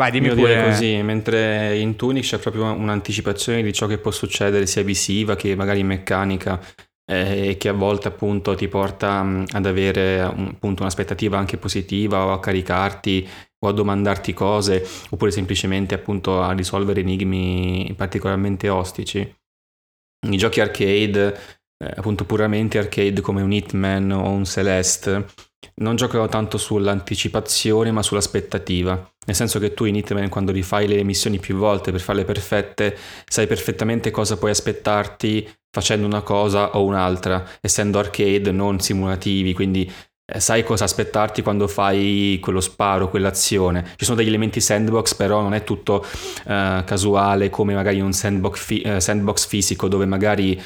Vai, dimmi Io pure. così, mentre in Tunic c'è proprio un'anticipazione di ciò che può succedere sia visiva che magari meccanica eh, e che a volte appunto ti porta mm, ad avere appunto un'aspettativa anche positiva o a caricarti o a domandarti cose oppure semplicemente appunto a risolvere enigmi particolarmente ostici. I giochi arcade, eh, appunto puramente arcade come un Hitman o un Celeste, non giocano tanto sull'anticipazione ma sull'aspettativa. Nel senso che tu in Hitman quando rifai le missioni più volte per farle perfette, sai perfettamente cosa puoi aspettarti facendo una cosa o un'altra, essendo arcade non simulativi, quindi eh, sai cosa aspettarti quando fai quello sparo, quell'azione. Ci sono degli elementi sandbox, però non è tutto uh, casuale come magari un sandbox, fi- uh, sandbox fisico dove magari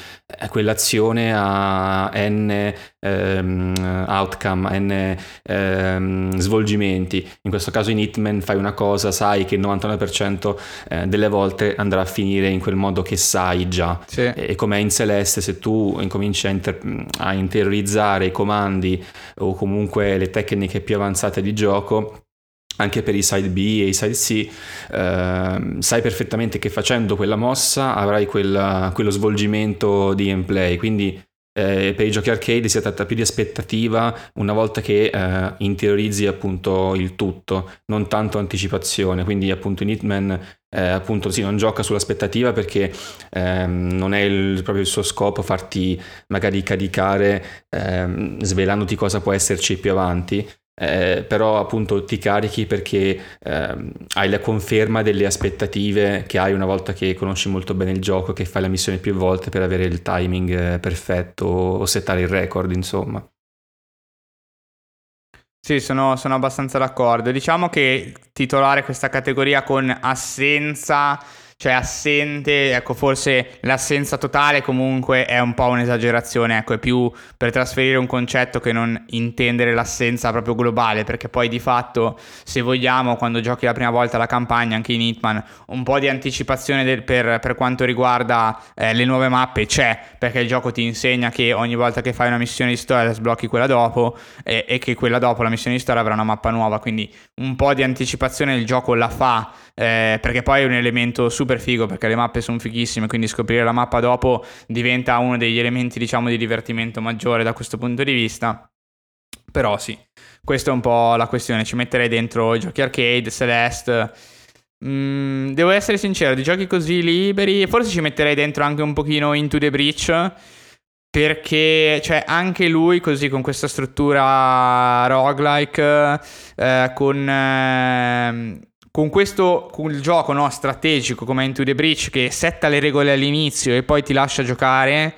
quell'azione ha n um, outcome, n um, svolgimenti. In questo caso in Hitman fai una cosa, sai che il 99% delle volte andrà a finire in quel modo che sai già. Sì. E, e come in Celeste, se tu incominci a, inter- a interiorizzare i comandi o comunque le tecniche più avanzate di gioco anche per i side B e i side C, eh, sai perfettamente che facendo quella mossa avrai quella, quello svolgimento di gameplay, quindi eh, per i giochi arcade si tratta più di aspettativa una volta che eh, interiorizzi appunto il tutto, non tanto anticipazione, quindi appunto in Hitman eh, appunto sì, non gioca sull'aspettativa perché ehm, non è il, proprio il suo scopo farti magari caricare ehm, svelandoti cosa può esserci più avanti, eh, però appunto ti carichi perché eh, hai la conferma delle aspettative che hai una volta che conosci molto bene il gioco, che fai la missione più volte per avere il timing eh, perfetto o settare il record, insomma. Sì, sono, sono abbastanza d'accordo. Diciamo che titolare questa categoria con assenza cioè assente, ecco forse l'assenza totale comunque è un po' un'esagerazione, ecco è più per trasferire un concetto che non intendere l'assenza proprio globale, perché poi di fatto se vogliamo quando giochi la prima volta la campagna anche in Hitman un po' di anticipazione del, per, per, quanto riguarda eh, le nuove mappe c'è, perché il gioco ti insegna che ogni volta che fai una missione di storia sblocchi quella dopo e, e che quella dopo la missione di storia avrà una mappa nuova, quindi un po' di anticipazione il gioco la fa eh, perché poi è un elemento super figo perché le mappe sono fighissime, quindi scoprire la mappa dopo diventa uno degli elementi diciamo di divertimento maggiore da questo punto di vista. Però sì, questa è un po' la questione, ci metterei dentro i giochi arcade, Celeste, Mm, devo essere sincero, di giochi così liberi, forse ci metterei dentro anche un pochino Into the Breach. Perché cioè, anche lui, così con questa struttura roguelike, eh, con, eh, con questo con il gioco no, strategico come Into the Breach che setta le regole all'inizio e poi ti lascia giocare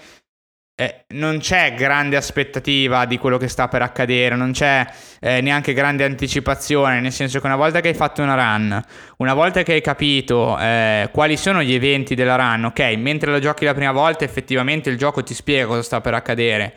eh, non c'è grande aspettativa di quello che sta per accadere, non c'è eh, neanche grande anticipazione, nel senso che una volta che hai fatto una run, una volta che hai capito eh, quali sono gli eventi della run, ok, mentre la giochi la prima volta effettivamente il gioco ti spiega cosa sta per accadere,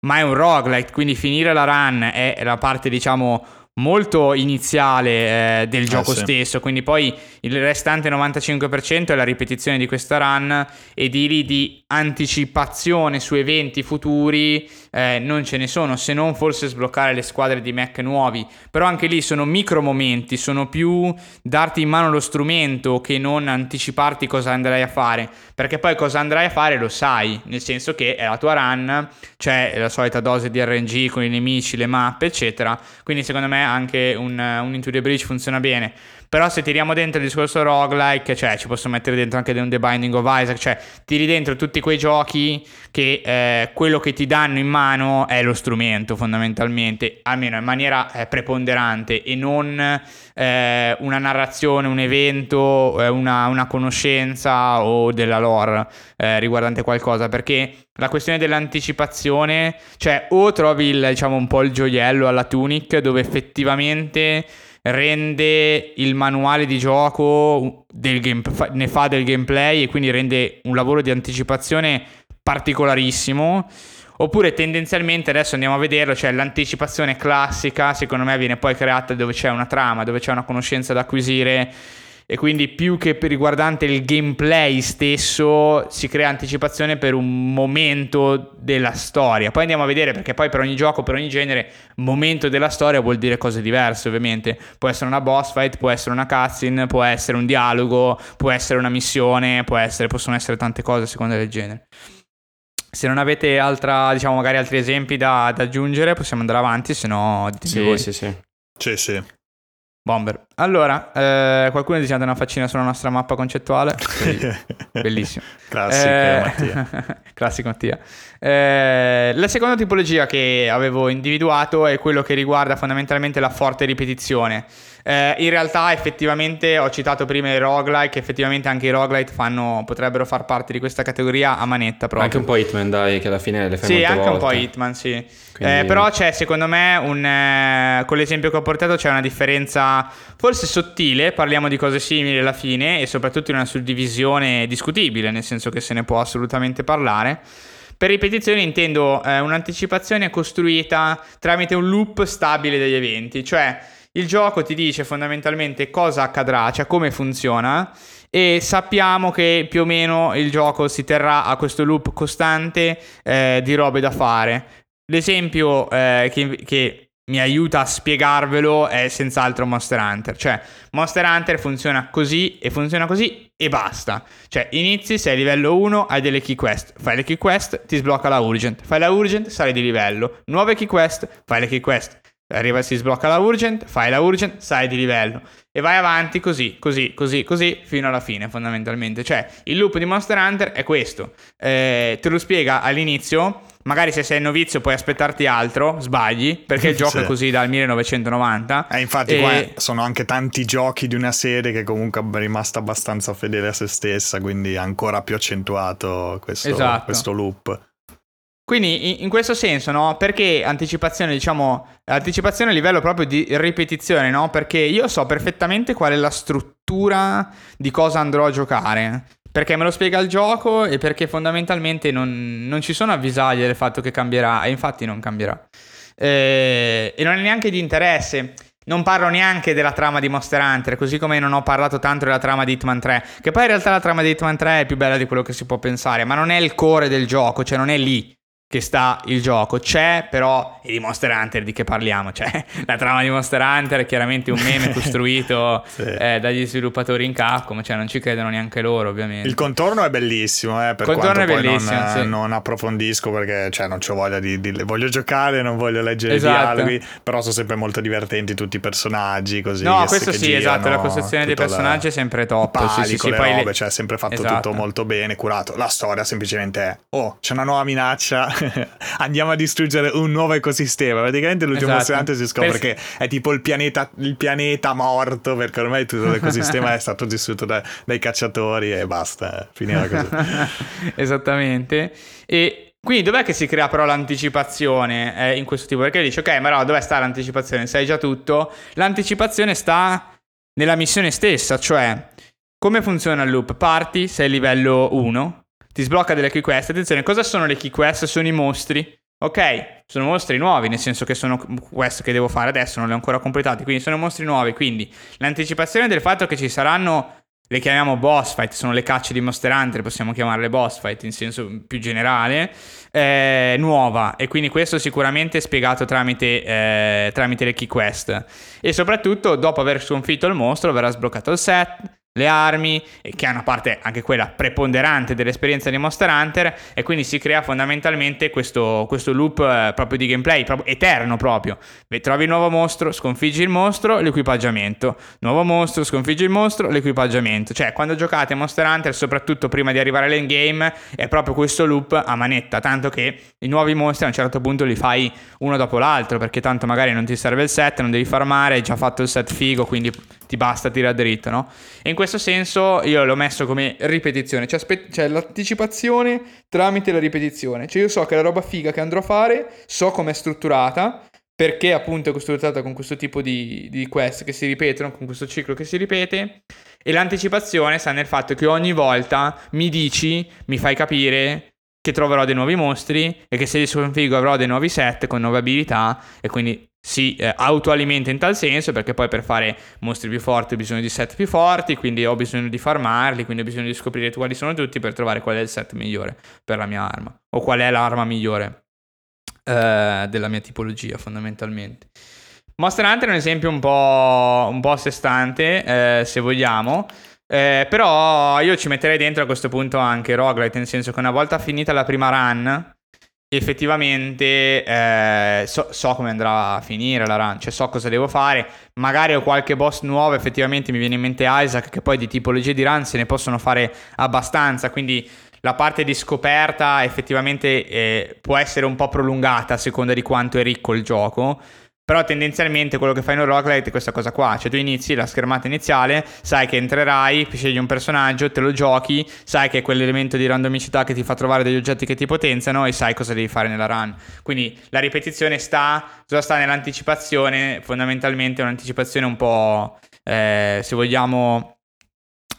ma è un roguelite, quindi finire la run è la parte diciamo molto iniziale eh, del gioco eh, sì. stesso, quindi poi il restante 95% è la ripetizione di questa run e di lì di anticipazione su eventi futuri eh, non ce ne sono, se non forse sbloccare le squadre di mech nuovi, però anche lì sono micro momenti, sono più darti in mano lo strumento che non anticiparti cosa andrai a fare, perché poi cosa andrai a fare lo sai, nel senso che è la tua run, c'è la solita dose di RNG con i nemici, le mappe, eccetera, quindi secondo me anche un, un Into the funziona bene. Però se tiriamo dentro il discorso roguelike, cioè ci posso mettere dentro anche The Binding of Isaac, cioè tiri dentro tutti quei giochi che eh, quello che ti danno in mano è lo strumento fondamentalmente, almeno in maniera eh, preponderante e non eh, una narrazione, un evento, eh, una, una, conoscenza o della lore eh, riguardante qualcosa, perché la questione dell'anticipazione, cioè o trovi il, diciamo un po' il gioiello alla Tunic dove effettivamente rende il manuale di gioco game, ne fa del gameplay e quindi rende un lavoro di anticipazione particolarissimo. Oppure tendenzialmente adesso andiamo a vederlo, cioè l'anticipazione classica secondo me viene poi creata dove c'è una trama, dove c'è una conoscenza da acquisire e quindi più che riguardante il gameplay stesso si crea anticipazione per un momento della storia. Poi andiamo a vedere perché poi per ogni gioco, per ogni genere, momento della storia vuol dire cose diverse ovviamente. Può essere una boss fight, può essere una cutscene, può essere un dialogo, può essere una missione, può essere, possono essere tante cose a seconda del genere. Se non avete altra, diciamo magari altri esempi da, da aggiungere possiamo andare avanti, se no sì. Sì, sì, sì. Sì, Bomber. Allora, eh, qualcuno è disegnato una faccina sulla nostra mappa concettuale. Bellissimo. Classico eh, Mattia. Classico Mattia. Eh, la seconda tipologia che avevo individuato è quello che riguarda fondamentalmente la forte ripetizione. Eh, in realtà effettivamente ho citato prima i roguelike, effettivamente anche i roguelite fanno, potrebbero far parte di questa categoria a manetta proprio. Anche un po' Hitman dai, che alla fine le fai Sì, anche volte. un po' Hitman, sì. Quindi... Eh, però c'è secondo me un, eh, con l'esempio che ho portato c'è una differenza forse sottile, parliamo di cose simili alla fine e soprattutto in una suddivisione discutibile, nel senso che se ne può assolutamente parlare. Per ripetizione intendo eh, un'anticipazione costruita tramite un loop stabile degli eventi, cioè il gioco ti dice fondamentalmente cosa accadrà, cioè come funziona e sappiamo che più o meno il gioco si terrà a questo loop costante eh, di robe da fare. L'esempio eh, che, che mi aiuta a spiegarvelo è senz'altro Monster Hunter. Cioè, Monster Hunter funziona così e funziona così e basta. Cioè, inizi, sei a livello 1, hai delle key quest. Fai le key quest, ti sblocca la urgent. Fai la urgent, sali di livello. Nuove key quest, fai le key quest arriva, si sblocca la urgent, fai la urgent, sai di livello e vai avanti così, così, così, così fino alla fine fondamentalmente. Cioè il loop di Monster Hunter è questo, eh, te lo spiega all'inizio, magari se sei novizio puoi aspettarti altro, sbagli, perché il gioco sì. è così dal 1990. Eh, infatti e... qua sono anche tanti giochi di una serie che comunque è rimasta abbastanza fedele a se stessa, quindi ancora più accentuato questo, esatto. questo loop. Quindi in questo senso, no? Perché anticipazione, diciamo, anticipazione a livello proprio di ripetizione, no? Perché io so perfettamente qual è la struttura di cosa andrò a giocare. Perché me lo spiega il gioco e perché fondamentalmente non, non ci sono avvisaglie del fatto che cambierà, e infatti non cambierà. Eh, e non è neanche di interesse. Non parlo neanche della trama di Monster Hunter, così come non ho parlato tanto della trama di Hitman 3, che poi in realtà la trama di Hitman 3 è più bella di quello che si può pensare, ma non è il core del gioco, cioè non è lì che sta il gioco. C'è però, e di Monster Hunter di che parliamo? Cioè, la trama di Monster Hunter è chiaramente un meme costruito sì. eh, dagli sviluppatori in Capcom, cioè non ci credono neanche loro ovviamente. Il contorno è bellissimo, eh, per il contorno è bellissimo, non, sì. non, approfondisco perché cioè, non ho voglia di, di, Voglio giocare, non voglio leggere esatto. i dialoghi, però sono sempre molto divertenti tutti i personaggi così. No, questo sì, girano, esatto, la costruzione dei personaggi è sempre top. Pali, sì, sì, le robe, le... cioè è sempre fatto esatto. tutto molto bene, curato. La storia semplicemente è, oh, c'è una nuova minaccia andiamo a distruggere un nuovo ecosistema. Praticamente l'ultimo esatto. Monster si scopre per... che è tipo il pianeta, il pianeta morto perché ormai tutto l'ecosistema è stato distrutto da, dai cacciatori e basta, finirà così. Esattamente. E quindi dov'è che si crea però l'anticipazione eh, in questo tipo? Perché dici ok, ma no, dove sta l'anticipazione? Sai già tutto? L'anticipazione sta nella missione stessa, cioè come funziona il loop? Parti, sei livello 1, ti sblocca delle key quest. Attenzione, cosa sono le key quest? Sono i mostri. Ok, sono mostri nuovi, nel senso che sono quest che devo fare adesso, non li ho ancora completati, quindi sono mostri nuovi. Quindi l'anticipazione del fatto che ci saranno, le chiamiamo boss fight, sono le cacce di Monster Hunter, possiamo chiamarle boss fight in senso più generale, è nuova. E quindi questo sicuramente è spiegato tramite, eh, tramite le key quest. E soprattutto, dopo aver sconfitto il mostro, verrà sbloccato il set le armi, che è una parte anche quella preponderante dell'esperienza di Monster Hunter, e quindi si crea fondamentalmente questo, questo loop eh, proprio di gameplay, proprio eterno proprio. Trovi il nuovo mostro, sconfiggi il mostro, l'equipaggiamento. Nuovo mostro, sconfiggi il mostro, l'equipaggiamento. Cioè, quando giocate Monster Hunter, soprattutto prima di arrivare all'endgame, è proprio questo loop a manetta, tanto che i nuovi mostri a un certo punto li fai uno dopo l'altro, perché tanto magari non ti serve il set, non devi farmare, hai già fatto il set figo, quindi ti basta tirare dritto, no? E in questo senso io l'ho messo come ripetizione, cioè, aspe- cioè, l'anticipazione tramite la ripetizione. Cioè io so che la roba figa che andrò a fare, so com'è strutturata, perché appunto è strutturata con questo tipo di, di quest che si ripetono, con questo ciclo che si ripete, e l'anticipazione sta nel fatto che ogni volta mi dici, mi fai capire che troverò dei nuovi mostri e che se li sconfigo avrò dei nuovi set con nuove abilità e quindi si eh, autoalimenta in tal senso perché poi per fare mostri più forti ho bisogno di set più forti, quindi ho bisogno di farmarli, quindi ho bisogno di scoprire quali sono tutti per trovare qual è il set migliore per la mia arma o qual è l'arma migliore eh, della mia tipologia fondamentalmente. Monster Hunter è un esempio un po', un po a sé stante, eh, se vogliamo, eh, però io ci metterei dentro a questo punto anche roguelite, nel senso che una volta finita la prima run, effettivamente eh, so, so, come andrà a finire la run, cioè so cosa devo fare. Magari ho qualche boss nuovo, effettivamente mi viene in mente Isaac, che poi di tipologie di run se ne possono fare abbastanza, quindi la parte di scoperta effettivamente eh, può essere un po' prolungata a seconda di quanto è ricco il gioco. Però tendenzialmente quello che fai in un roguelite è questa cosa qua. Cioè tu inizi la schermata iniziale, sai che entrerai, scegli un personaggio, te lo giochi, sai che è quell'elemento di randomicità che ti fa trovare degli oggetti che ti potenziano e sai cosa devi fare nella run. Quindi la ripetizione sta, cosa sta nell'anticipazione, fondamentalmente è un'anticipazione un po', eh, se vogliamo,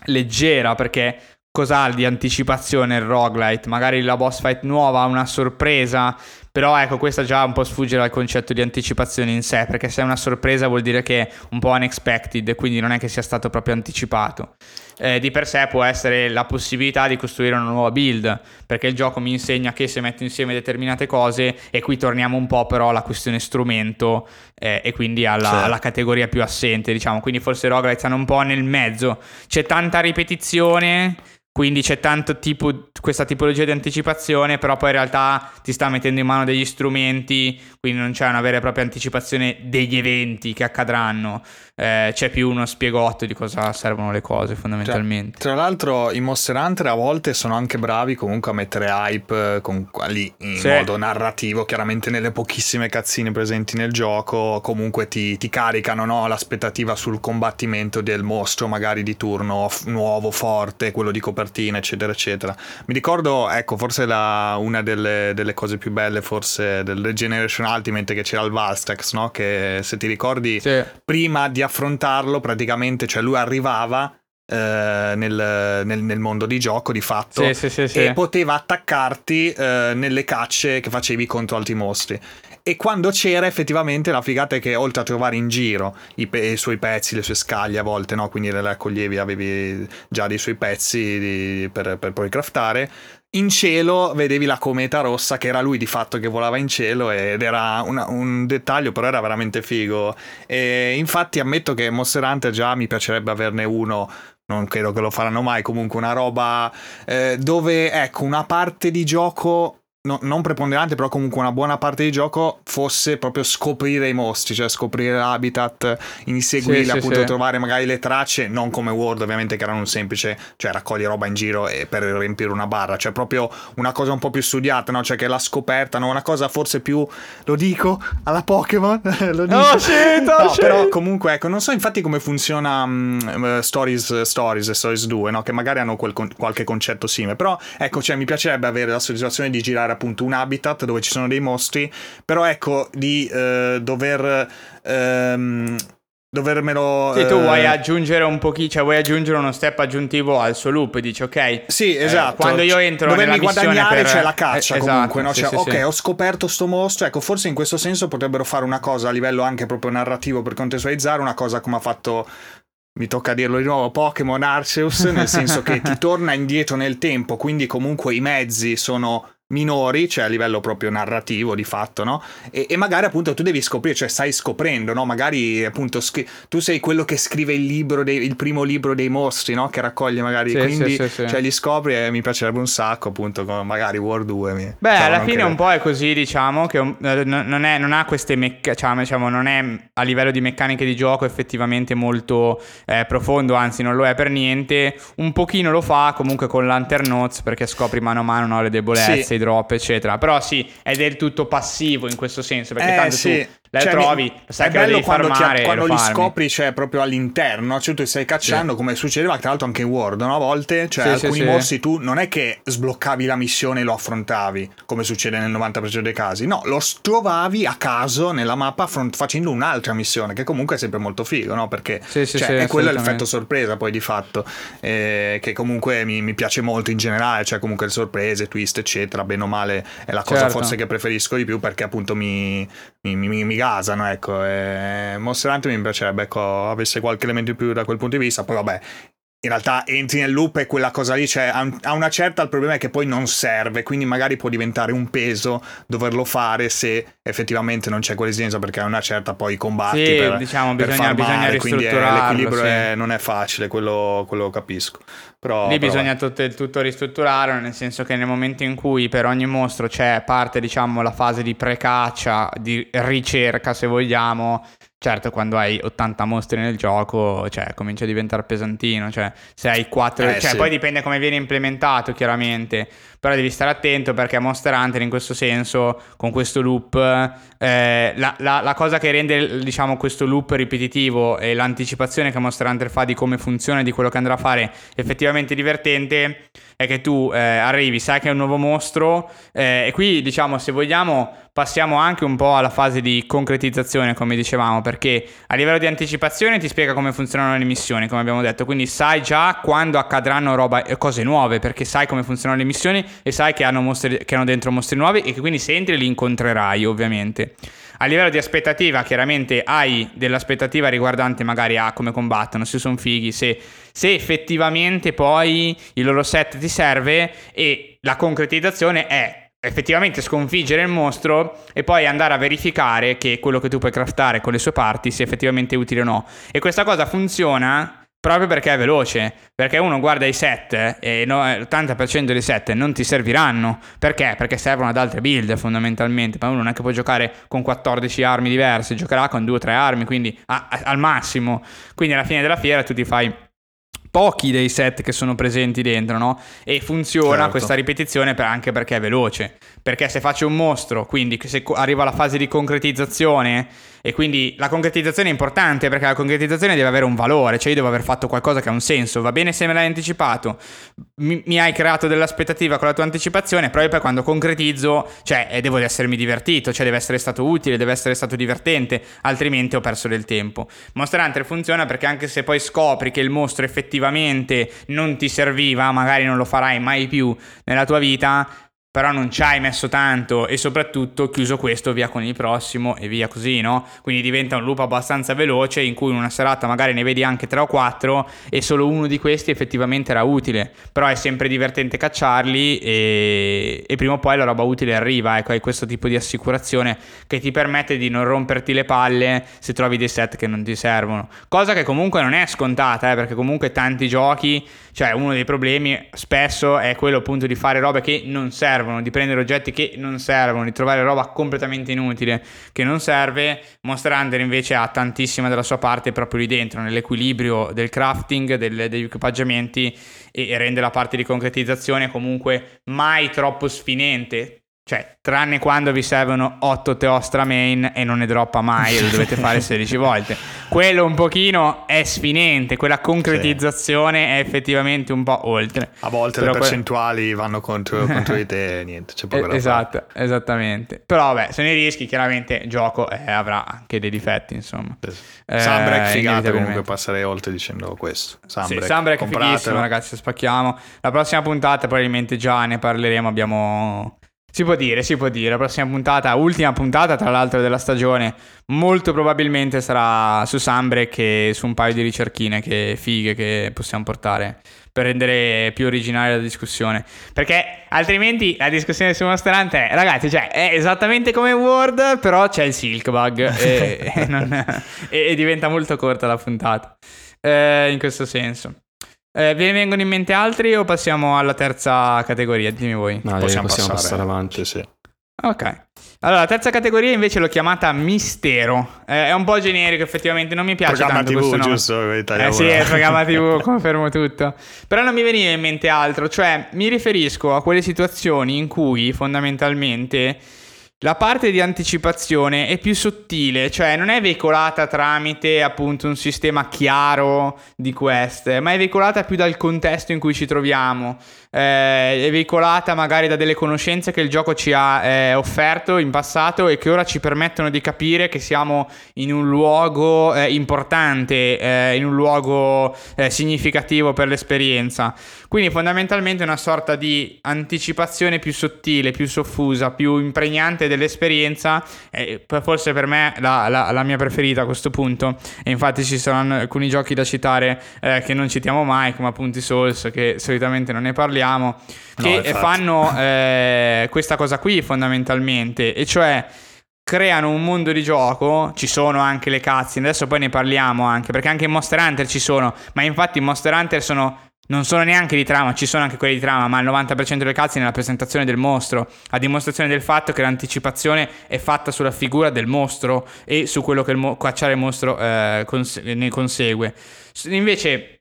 leggera perché cos'ha di anticipazione il roguelite? Magari la boss fight nuova una sorpresa però ecco, questa già un po' sfugge dal concetto di anticipazione in sé, perché se è una sorpresa vuol dire che è un po' unexpected, quindi non è che sia stato proprio anticipato. Eh, di per sé può essere la possibilità di costruire una nuova build, perché il gioco mi insegna che se metto insieme determinate cose, e qui torniamo un po' però alla questione strumento eh, e quindi alla, certo. alla, categoria più assente, diciamo. Quindi forse roguelite stanno un po' nel mezzo. C'è tanta ripetizione quindi c'è tanto tipo, questa tipologia di anticipazione, però poi in realtà ti sta mettendo in mano degli strumenti, quindi non c'è una vera e propria anticipazione degli eventi che accadranno. Eh, c'è più uno spiegotto di cosa servono le cose fondamentalmente. Tra, tra l'altro i Monster Hunter a volte sono anche bravi comunque a mettere hype eh, con, lì in sì. modo narrativo, chiaramente nelle pochissime cazzine presenti nel gioco, comunque ti, ti caricano no? l'aspettativa sul combattimento del mostro magari di turno f- nuovo, forte, quello di copertina, eccetera, eccetera. Mi ricordo, ecco, forse la, una delle, delle, cose più belle, forse del Regeneration Ultimate, che c'era il Valstex, no? Che se ti ricordi, sì. prima di affrontarlo, praticamente, cioè lui arrivava. Eh, nel, nel, nel, mondo di gioco di fatto sì, sì, e poteva attaccarti eh, nelle cacce che facevi contro altri mostri e quando c'era effettivamente la figata è che oltre a trovare in giro i, pe- i suoi pezzi, le sue scaglie a volte, no? quindi le raccoglievi, avevi già dei suoi pezzi di, per, per poi craftare, in cielo vedevi la cometa rossa che era lui di fatto che volava in cielo ed era una, un dettaglio però era veramente figo. E infatti ammetto che Monster Hunter già mi piacerebbe averne uno non credo che lo faranno mai comunque una roba eh, dove ecco una parte di gioco no, non preponderante, però comunque una buona parte di gioco fosse proprio scoprire i mostri, cioè scoprire l'habitat, inseguirli, sì, appunto sì, trovare magari le tracce, non come Word ovviamente che erano un semplice, cioè raccogli roba in giro e per riempire una barra, cioè proprio una cosa un po' più studiata, no? Cioè che la scoperta, no? Una cosa forse più, lo dico, alla Pokémon, lo dico. Oh shit, oh no, shit. Però comunque, ecco, non so infatti come funziona um, Stories, Stories e Stories 2, no? Che magari hanno quel, qualche concetto simile, però ecco, cioè mi piacerebbe avere la soddisfazione di girare trovare appunto un habitat dove ci sono dei mostri, però ecco di eh, dover... Ehm, dovermelo. Sì, tu eh... vuoi aggiungere un pochino, cioè vuoi aggiungere uno step aggiuntivo al suo loop dici ok. Sì, eh, esatto. Eh, quando io entro Dovermi nella guadagnare per... c'è la caccia eh, comunque, esatto, no? Cioè, sì, ok, sì. ho scoperto sto mostro. Ecco, forse in questo senso potrebbero fare una cosa a livello anche proprio narrativo per contestualizzare, una cosa come ha fatto mi tocca dirlo di nuovo, Pokémon Arceus, nel senso che ti torna indietro nel tempo, quindi comunque i mezzi sono minori, cioè a livello proprio narrativo di fatto, no? E, e, magari appunto tu devi scoprire, cioè stai scoprendo, no? Magari appunto scri- tu sei quello che scrive il libro, dei, il primo libro dei mostri, no? Che raccoglie magari, sì, quindi sì, sì, cioè li scopri e mi piacerebbe un sacco appunto con magari World 2. Mi... Beh, cioè, alla fine credo. un po' è così, diciamo, che un, eh, non, è, non, ha queste meccaniche, cioè, diciamo, non è a livello di meccaniche di gioco effettivamente molto eh, profondo, anzi non lo è per niente, un pochino lo fa comunque con Lantern Notes perché scopri mano a mano no, le debolezze, drop, eccetera. Però sì, è del tutto passivo in questo senso, perché eh, tanto sì. tu la cioè, trovi, mi... sai è che bello quando, farmare, ti, quando li scopri, cioè proprio all'interno, cioè tu stai cacciando, sì. come succedeva tra l'altro anche in Word, no? a volte, cioè sì, alcuni sì, mostri tu non è che sbloccavi la missione e lo affrontavi, come succede nel 90% dei casi, no, lo trovavi a caso nella mappa affront- facendo un'altra missione, che comunque è sempre molto figo, no? Perché cioè, è quello l'effetto sorpresa poi di fatto, eh, che comunque mi, mi, piace molto in generale, cioè comunque le sorprese, twist, eccetera, bene o male è la cosa certo. forse che preferisco di più perché appunto mi, mi, mi, mi gasano, ecco. E Monster Hunter mi piacerebbe, ecco, avesse qualche elemento in più da quel punto di vista. Poi vabbè, in realtà entri nel loop e quella cosa lì, cioè, a una certa il problema è che poi non serve, quindi magari può diventare un peso doverlo fare se effettivamente non c'è quell'esigenza perché a una certa poi combatti sì, per, diciamo, per bisogna, bisogna quindi è, l'equilibrio sì. è, non è facile, quello, quello lo capisco. Però, Lì però... bisogna tutto, tutto ristrutturare, nel senso che nel momento in cui per ogni mostro c'è parte, diciamo, la fase di precaccia, di ricerca se vogliamo, Certo, quando hai 80 mostri nel gioco, cioè, comincia a diventare pesantino. Cioè, se hai 4. Eh, cioè, sì. poi dipende come viene implementato, chiaramente. Però devi stare attento perché Monster Hunter, in questo senso, con questo loop, eh, la, la, la, cosa che rende, diciamo, questo loop ripetitivo e l'anticipazione che Monster Hunter fa di come funziona e di quello che andrà a fare effettivamente divertente è che tu eh, arrivi, sai che è un nuovo mostro. Eh, e qui, diciamo, se vogliamo passiamo anche un po' alla fase di concretizzazione, come dicevamo, perché a livello di anticipazione ti spiega come funzionano le missioni, come abbiamo detto, quindi sai già quando accadranno roba, eh, cose nuove, perché sai come funzionano le missioni e sai che hanno, mostri, che hanno dentro mostri nuovi e che quindi se entri li incontrerai, ovviamente. A livello di aspettativa, chiaramente hai dell'aspettativa riguardante magari a come combattono, se sono fighi, se, se effettivamente poi il loro set ti serve e la concretizzazione è effettivamente sconfiggere il mostro e poi andare a verificare che quello che tu puoi craftare con le sue parti sia effettivamente utile o no. E questa cosa funziona proprio perché è veloce, perché uno guarda i set e l'80% dei set non ti serviranno. Perché? Perché servono ad altre build fondamentalmente, ma uno non è che può giocare con 14 armi diverse, giocherà con 2 o 3 armi, quindi a, a, al massimo. Quindi alla fine della fiera tu ti fai pochi dei set che sono presenti dentro, no? E funziona certo. questa ripetizione per, anche perché è veloce. Perché se faccio un mostro, quindi se arriva la fase di concretizzazione e quindi la concretizzazione è importante perché la concretizzazione deve avere un valore, cioè io devo aver fatto qualcosa che ha un senso. Va bene se me l'hai anticipato, mi, mi hai creato dell'aspettativa con la tua anticipazione, però poi quando concretizzo, cioè eh, devo essermi divertito, cioè deve essere stato utile, deve essere stato divertente, altrimenti ho perso del tempo. Monster Hunter funziona perché anche se poi scopri che il mostro effettivamente non ti serviva, magari non lo farai mai più nella tua vita, però non ci hai messo tanto e soprattutto chiuso questo via con il prossimo e via così, no? Quindi diventa un loop abbastanza veloce in cui in una serata magari ne vedi anche 3 o 4 e solo uno di questi effettivamente era utile, però è sempre divertente cacciarli e, e prima o poi la roba utile arriva, ecco, hai questo tipo di assicurazione che ti permette di non romperti le palle se trovi dei set che non ti servono, cosa che comunque non è scontata, eh, perché comunque tanti giochi, cioè uno dei problemi spesso è quello appunto di fare robe che non servono servono, di prendere oggetti che non servono, di trovare roba completamente inutile che non serve. Monster invece ha tantissima della sua parte proprio lì dentro, nell'equilibrio del crafting, del, degli equipaggiamenti e, e rende la parte di concretizzazione comunque mai troppo sfinente cioè, tranne quando vi servono 8 Teostra main e non ne droppa mai e lo dovete fare 16 volte. Quello un pochino è sfinente, quella concretizzazione sì. è effettivamente un po' oltre. A volte Però le percentuali que... vanno contro, contro di te e niente, c'è poco da Esatto, fare. esattamente. Però vabbè, se ne rischi chiaramente il gioco eh, avrà anche dei difetti, insomma. Sì. Eh, Sunbreak figata comunque passerei oltre dicendo questo. Sunbreak, sì, Sunbreak è fighissimo ragazzi, spacchiamo. La prossima puntata probabilmente già ne parleremo, abbiamo si può dire, si può dire. La prossima puntata, ultima puntata tra l'altro della stagione, molto probabilmente sarà su Sunbreak e su un paio di ricerchine che fighe che possiamo portare per rendere più originale la discussione. Perché altrimenti la discussione su Monster Hunter è, ragazzi, cioè, è esattamente come Word, però c'è il Silk Bug e, e, non, e, e diventa molto corta la puntata. Eh, in questo senso. Eh, vi vengono in mente altri o passiamo alla terza categoria? Dimmi voi. No, possiamo, possiamo passare, passare avanti, sì. Ok. Allora, la terza categoria invece l'ho chiamata mistero. Eh, è un po' generico, effettivamente, non mi piace programma tanto TV, questo nome. giusto? Eh sì, è programma TV, confermo tutto. Però non mi veniva in mente altro, cioè mi riferisco a quelle situazioni in cui fondamentalmente la parte di anticipazione è più sottile, cioè non è veicolata tramite appunto un sistema chiaro di queste, ma è veicolata più dal contesto in cui ci troviamo eh, veicolata magari da delle conoscenze che il gioco ci ha eh, offerto in passato e che ora ci permettono di capire che siamo in un luogo eh, importante, eh, in un luogo eh, significativo per l'esperienza. Quindi fondamentalmente una sorta di anticipazione più sottile, più soffusa, più impregnante dell'esperienza, forse per me la, la, la, mia preferita a questo punto. E infatti ci saranno alcuni giochi da citare eh, che non citiamo mai, come appunto i Souls, che solitamente non ne parliamo parliamo, che no, fanno eh, questa cosa qui fondamentalmente, e cioè creano un mondo di gioco, ci sono anche le cutscene, adesso poi ne parliamo anche, perché anche in Monster Hunter ci sono, ma infatti in Monster Hunter sono non sono neanche di trama, ci sono anche quelli di trama, ma il 90% delle cutscene è la presentazione del mostro, a dimostrazione del fatto che l'anticipazione è fatta sulla figura del mostro e su quello che il mo- cacciare il mostro eh, cons- ne consegue. Invece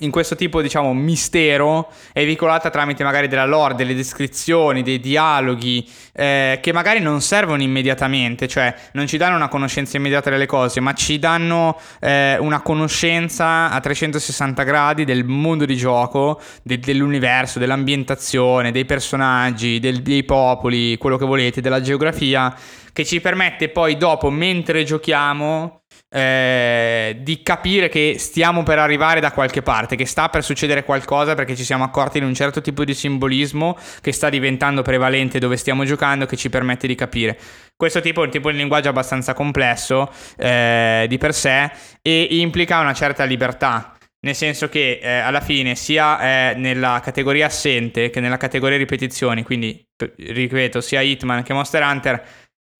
in questo tipo, diciamo, mistero è veicolata tramite magari della lore, delle descrizioni, dei dialoghi eh, che magari non servono immediatamente, cioè non ci danno una conoscenza immediata delle cose, ma ci danno eh, una conoscenza a 360 gradi del mondo di gioco, de- dell'universo, dell'ambientazione, dei personaggi, del- dei popoli, quello che volete, della geografia, che ci permette poi dopo, mentre giochiamo, eh, di capire che stiamo per arrivare da qualche parte, che sta per succedere qualcosa perché ci siamo accorti di un certo tipo di simbolismo che sta diventando prevalente dove stiamo giocando che ci permette di capire. Questo tipo è un tipo di linguaggio abbastanza complesso eh, di per sé e implica una certa libertà. Nel senso che eh, alla fine sia eh, nella categoria assente che nella categoria ripetizioni, quindi ripeto, sia Hitman che Monster Hunter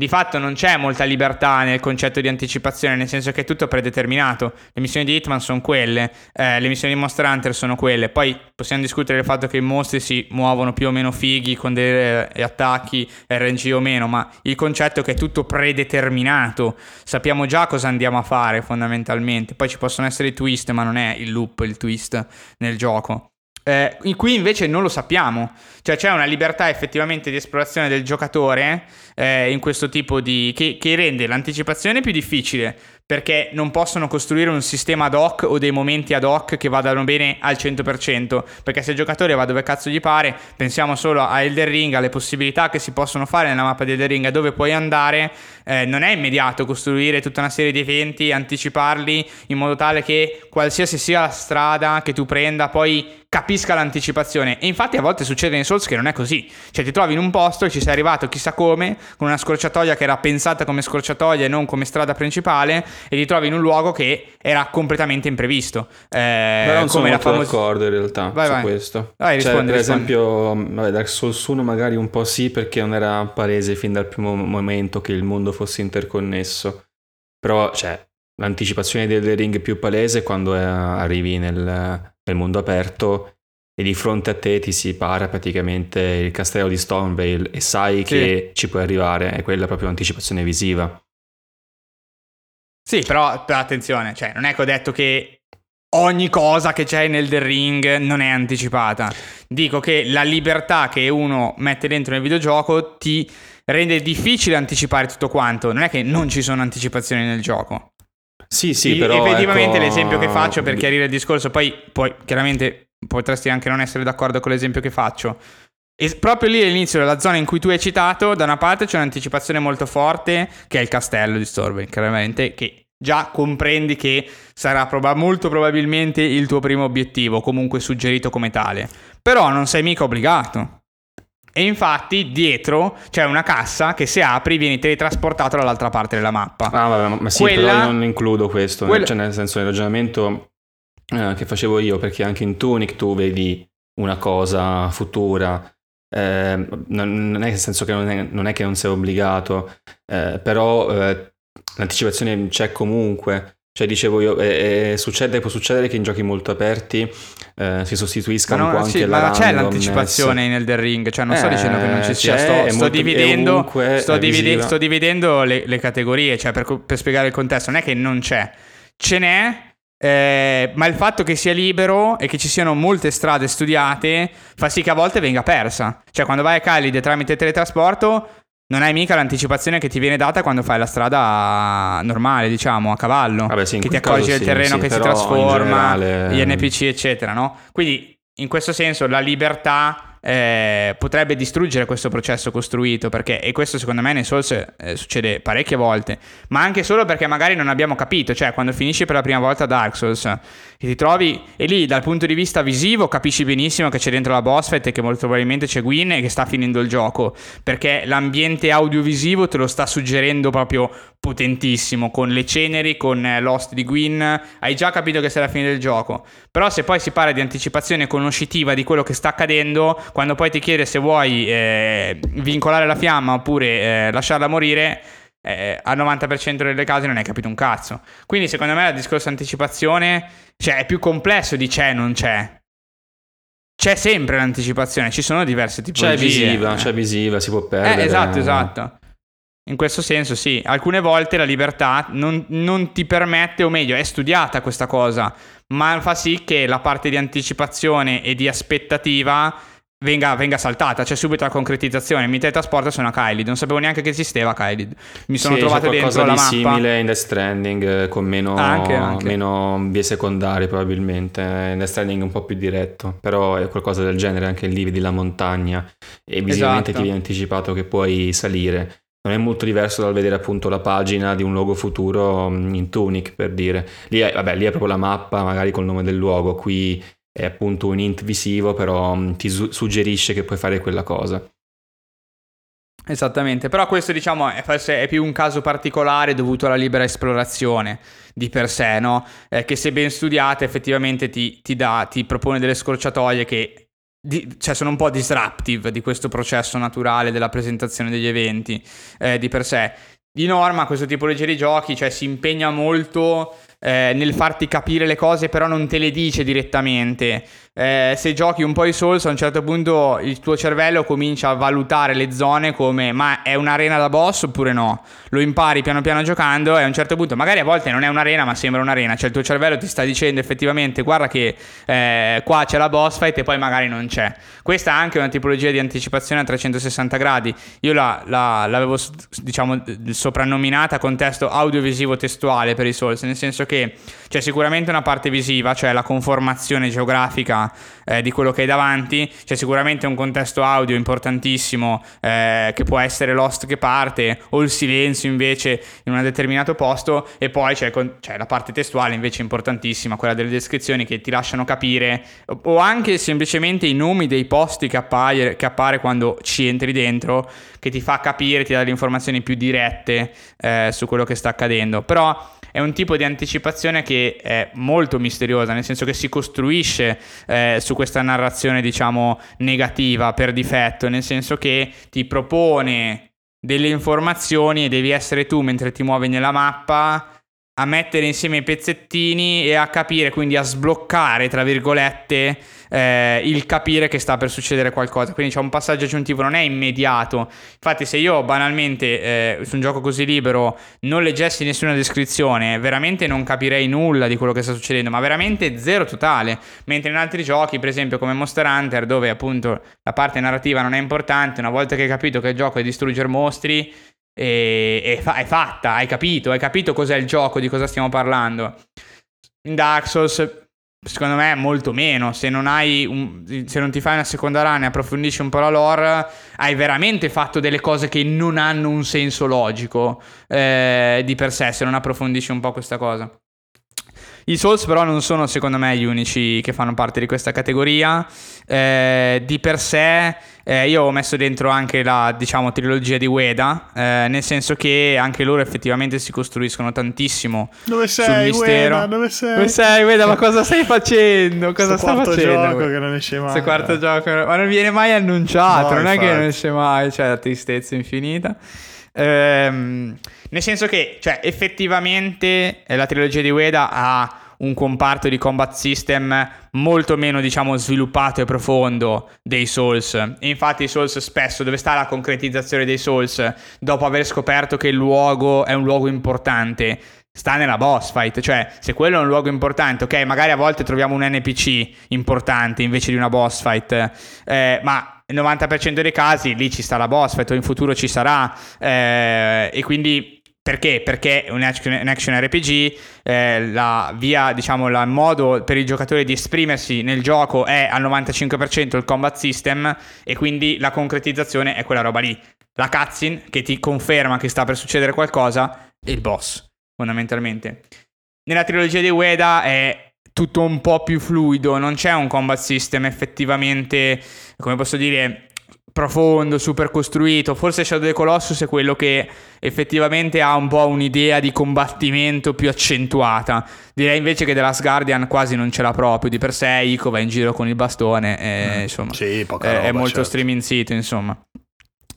di fatto non c'è molta libertà nel concetto di anticipazione, nel senso che è tutto predeterminato. Le missioni di Hitman sono quelle, eh, le missioni di Monster Hunter sono quelle. Poi possiamo discutere del fatto che i mostri si muovono più o meno fighi con dei eh, attacchi RNG o meno, ma il concetto è che è tutto predeterminato. Sappiamo già cosa andiamo a fare fondamentalmente. Poi ci possono essere i twist, ma non è il loop il twist nel gioco. Eh, qui invece non lo sappiamo, cioè c'è una libertà effettivamente di esplorazione del giocatore eh, in questo tipo di... Che, che, rende l'anticipazione più difficile, perché non possono costruire un sistema ad hoc o dei momenti ad hoc che vadano bene al 100%, perché se il giocatore va dove cazzo gli pare, pensiamo solo a Elder Ring, alle possibilità che si possono fare nella mappa di Elder Ring, a dove puoi andare, eh, non è immediato costruire tutta una serie di eventi, anticiparli in modo tale che qualsiasi sia la strada che tu prenda, poi capisca l'anticipazione. E infatti a volte succede in Souls che non è così. Cioè ti trovi in un posto e ci sei arrivato chissà come, con una scorciatoia che era pensata come scorciatoia e non come strada principale, e ti trovi in un luogo che era completamente imprevisto. Eh, Però non sono molto famos- d'accordo in realtà vai, su vai. questo. Vai, cioè, per esempio, vabbè, Dark Souls 1 magari un po' sì perché non era palese fin dal primo momento che il mondo fosse interconnesso. Però, cioè, l'anticipazione del ring più palese quando è, arrivi nel nel mondo aperto e di fronte a te ti si para praticamente il castello di Stormvale e sai sì. che ci puoi arrivare, è quella proprio un'anticipazione visiva. Sì, però, però attenzione, cioè non è che ho detto che ogni cosa che c'è nel The Ring non è anticipata. Dico che la libertà che uno mette dentro nel videogioco ti rende difficile anticipare tutto quanto. Non è che non ci sono anticipazioni nel gioco. Sì, sì, però... Effettivamente ecco... l'esempio che faccio per chiarire il discorso, poi, poi chiaramente potresti anche non essere d'accordo con l'esempio che faccio. E proprio lì all'inizio della zona in cui tu hai citato, da una parte c'è un'anticipazione molto forte, che è il castello di Storben, chiaramente, che già comprendi che sarà prob- molto probabilmente il tuo primo obiettivo, comunque suggerito come tale. Però non sei mica obbligato. E infatti dietro c'è una cassa che se apri vieni teletrasportato dall'altra parte della mappa. Ah, vabbè, ma sì, Quella... però non includo questo. Quella... Cioè, nel senso, il ragionamento eh, che facevo io, perché anche in Tunic tu vedi una cosa futura. Eh, non, non, è nel senso che non è, non è che non sei obbligato, eh, però eh, l'anticipazione c'è comunque. Cioè, dicevo io, succede, può succedere che in giochi molto aperti eh, si sostituiscano no, un po' sì, ma c'è l'anticipazione in Elder Ring, cioè non sto eh, dicendo che non ci sia, sto, sto dividendo, sto, divide, sto dividendo le, le, categorie, cioè per, per, spiegare il contesto, non è che non c'è, ce n'è, eh, ma il fatto che sia libero e che ci siano molte strade studiate fa sì che a volte venga persa. Cioè quando vai a Calide tramite teletrasporto non hai mica l'anticipazione che ti viene data quando fai la strada normale, diciamo, a cavallo. Vabbè, sì, che ti accorgi del terreno sì, che si trasforma, generale... gli NPC, eccetera, no? Quindi, in questo senso, la libertà eh, potrebbe distruggere questo processo costruito perché, e questo secondo me nei Souls eh, succede parecchie volte, ma anche solo perché magari non abbiamo capito, cioè quando finisci per la prima volta Dark Souls e ti trovi e lì dal punto di vista visivo capisci benissimo che c'è dentro la boss fight e che molto probabilmente c'è Gwyn e che sta finendo il gioco perché l'ambiente audiovisivo te lo sta suggerendo proprio potentissimo con le ceneri, con eh, l'host di Gwyn, hai già capito che sei alla fine del gioco, però se poi si parla di anticipazione conoscitiva di quello che sta accadendo quando poi ti chiede se vuoi eh, vincolare la fiamma oppure eh, lasciarla morire, eh, al 90% delle case non hai capito un cazzo. Quindi secondo me il discorso anticipazione cioè, è più complesso di c'è non c'è. C'è sempre l'anticipazione, ci sono diverse tipologie. C'è visiva, c'è visiva, si può perdere. Eh, esatto, esatto. In questo senso sì, alcune volte la libertà non, non, ti permette, o meglio, è studiata questa cosa, ma fa sì che la parte di anticipazione e di aspettativa venga, venga, saltata, c'è subito la concretizzazione. Mi teletrasporta sono a Kylid, non sapevo neanche che esisteva Kylid. Mi sono sì, trovato dentro la mappa. simile in Death Stranding eh, con meno, anche, anche. meno vie secondarie probabilmente. In Death Stranding un po' più diretto, però è qualcosa del genere anche lì vedi la montagna e visivamente esatto. ti viene anticipato che puoi salire. Non è molto diverso dal vedere appunto la pagina di un luogo futuro mm, in Tunic per dire. Lì è, vabbè, lì è proprio la mappa magari col nome del luogo, qui è appunto un int visivo, però mm, ti su- suggerisce che puoi fare quella cosa. Esattamente, però questo diciamo è, forse è più un caso particolare dovuto alla libera esplorazione di per sé, no? Eh, che se ben studiate effettivamente ti, ti, dà, ti propone delle scorciatoie che di, cioè sono un po' disruptive di questo processo naturale della presentazione degli eventi eh, di per sé. Di norma questo tipo di giochi cioè, si impegna molto eh, nel farti capire le cose, però non te le dice direttamente. Eh, se giochi un po' i Souls, a un certo punto il tuo cervello comincia a valutare le zone come ma è un'arena da boss oppure no? Lo impari piano piano giocando e a un certo punto, magari a volte non è un'arena ma sembra un'arena, cioè il tuo cervello ti sta dicendo effettivamente guarda che eh, qua c'è la boss fight e poi magari non c'è. Questa è anche una tipologia di anticipazione a 360 gradi. Io la, la, l'avevo diciamo soprannominata contesto audiovisivo testuale per i Souls, nel senso che c'è sicuramente una parte visiva, cioè la conformazione geografica eh, di quello che hai davanti. C'è sicuramente un contesto audio importantissimo eh, che può essere l'host che parte o il silenzio invece in un determinato posto e poi c'è, con- c'è la parte testuale invece importantissima, quella delle descrizioni che ti lasciano capire o anche semplicemente i nomi dei posti che appare, che appare quando ci entri dentro che ti fa capire, ti dà le informazioni più dirette eh, su quello che sta accadendo. Però è un tipo di anticipazione che è molto misteriosa, nel senso che si costruisce eh, su questa narrazione, diciamo, negativa per difetto, nel senso che ti propone delle informazioni e devi essere tu mentre ti muovi nella mappa a mettere insieme i pezzettini e a capire, quindi a sbloccare, tra virgolette, eh, il capire che sta per succedere qualcosa. Quindi c'è un passaggio aggiuntivo, non è immediato. Infatti, se io banalmente eh, su un gioco così libero non leggessi nessuna descrizione, veramente non capirei nulla di quello che sta succedendo, ma veramente zero totale. Mentre in altri giochi, per esempio come Monster Hunter, dove appunto la parte narrativa non è importante, una volta che hai capito che il gioco è distruggere mostri, e, e fa- è fatta, hai capito, hai capito cos'è il gioco, di cosa stiamo parlando. In Dark Souls, secondo me, molto meno. Se non, un, se non ti fai una seconda run e approfondisci un po' la lore, hai veramente fatto delle cose che non hanno un senso logico eh, di per sé, se non approfondisci un po' questa cosa. I Souls però non sono secondo me gli unici che fanno parte di questa categoria. Eh, di per sé eh, io ho messo dentro anche la diciamo, trilogia di Ueda, eh, nel senso che anche loro effettivamente si costruiscono tantissimo Dove sei, sul mistero. Ueda? Dove sei? Dove sei, Ueda? Ma cosa stai facendo? Cosa stai facendo? gioco che non esce mai. Questo quarto gioco, ma non viene mai annunciato, no, non infatti. è che non esce mai, cioè la tristezza infinita. Ehm, nel senso che, cioè, effettivamente eh, la trilogia di Ueda ha un comparto di combat system molto meno, diciamo, sviluppato e profondo dei Souls. E infatti i Souls spesso, dove sta la concretizzazione dei Souls, dopo aver scoperto che il luogo è un luogo importante, sta nella boss fight, cioè se quello è un luogo importante, ok, magari a volte troviamo un NPC importante invece di una boss fight, eh, ma nel 90% dei casi lì ci sta la boss fight o in futuro ci sarà. Eh, e quindi perché? Perché action, un action RPG, eh, la via, diciamo, il modo per il giocatore di esprimersi nel gioco è al 95% il combat system e quindi la concretizzazione è quella roba lì. La cutscene che ti conferma che sta per succedere qualcosa e il boss, fondamentalmente. Nella trilogia di Ueda è tutto un po' più fluido, non c'è un combat system effettivamente, come posso dire, profondo, super costruito. Forse Shadow of the Colossus è quello che effettivamente ha un po' un'idea di combattimento più accentuata. Direi invece che The Last Guardian quasi non ce l'ha proprio. Di per sé Ico va in giro con il bastone e mm. insomma sì, roba, è molto certo. streaming sito, insomma.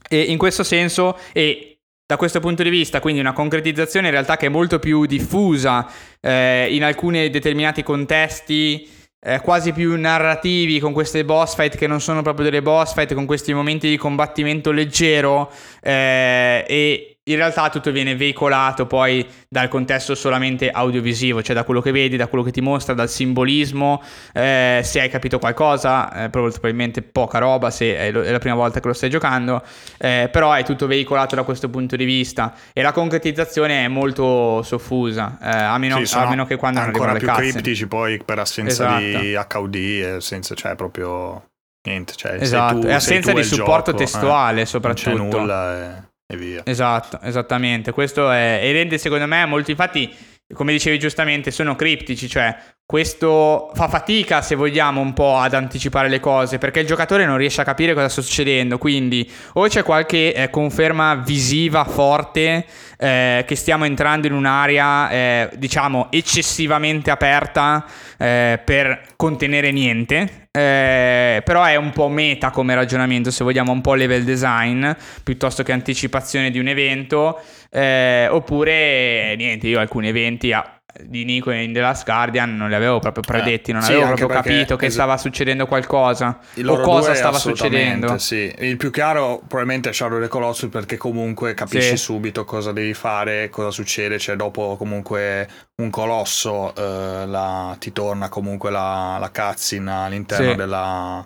E in questo senso e da questo punto di vista, quindi una concretizzazione in realtà che è molto più diffusa eh, in alcuni determinati contesti eh, quasi più narrativi con queste boss fight che non sono proprio delle boss fight, con questi momenti di combattimento leggero eh, e in realtà tutto viene veicolato poi dal contesto solamente audiovisivo, cioè da quello che vedi, da quello che ti mostra, dal simbolismo, eh, se hai capito qualcosa, eh, probabilmente poca roba se è, la prima volta che lo stai giocando, eh, però è tutto veicolato da questo punto di vista e la concretizzazione è molto soffusa, eh, a, meno, sì, a, meno, che quando. Ancora più criptici poi per assenza esatto. di HUD, senza, cioè proprio niente, cioè esatto, tu, e assenza di supporto gioco, eh, testuale soprattutto. Non c'è nulla e e via. Esatto, esattamente. Questo è, e rende secondo me molto, infatti, come dicevi giustamente, sono criptici, cioè questo fa fatica, se vogliamo, un po' ad anticipare le cose, perché il giocatore non riesce a capire cosa sta succedendo, quindi o c'è qualche eh, conferma visiva forte eh, che stiamo entrando in un'area, eh, diciamo, eccessivamente aperta eh, per contenere niente, eh, però è un po' meta come ragionamento, se vogliamo, un po' level design piuttosto che anticipazione di un evento. Eh, oppure niente, io alcuni eventi di Nico in The Last Guardian non li avevo proprio predetti, non sì, avevo proprio capito che es- stava succedendo qualcosa o cosa stava succedendo. Sì. Il più chiaro probabilmente è Shadow of the Colossus perché comunque capisci sì. subito cosa devi fare, cosa succede, cioè dopo comunque un colosso eh, la, ti torna comunque la, la cutscene all'interno della,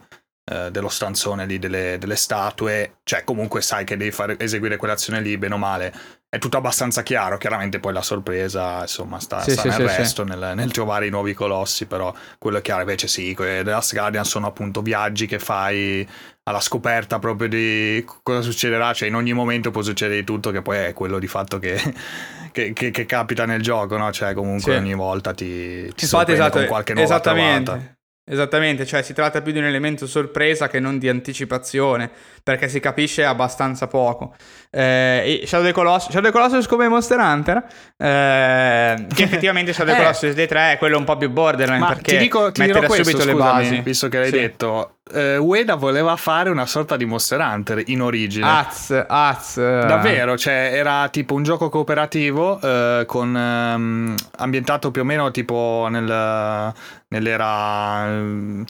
eh, dello stanzone lì delle, delle, statue, cioè comunque sai che devi fare, eseguire quell'azione lì bene o male è tutto abbastanza chiaro. Chiaramente poi la sorpresa, insomma, sta, sì, sta sì, nel sì, resto, nel, nel, trovare i nuovi colossi, però quello è chiaro. Invece sì, The Last Guardian sono appunto viaggi che fai alla scoperta proprio di cosa succederà, cioè in ogni momento può succedere di tutto, che poi è quello di fatto che, che, che, che capita nel gioco, no? Cioè comunque ogni volta ti, ti Infatti, esatto, con qualche nuova esattamente. Trovata. Esattamente, cioè si tratta più di un elemento sorpresa che non di anticipazione, perché si capisce abbastanza poco. Eh, Shadow of the Colossus, Shadow of the Colossus come Monster Hunter, eh, che effettivamente Shadow of the Colossus D3 è quello un po' più borderline, Ma perché ti dico, ti dirò questo, subito scusami, le basi. Visto che l'hai sì. detto, uh, Ueda voleva fare una sorta di Monster Hunter in origine. Az, Az. Davvero, cioè era tipo un gioco cooperativo uh, con um, ambientato più o meno tipo nel, nell'era... Um,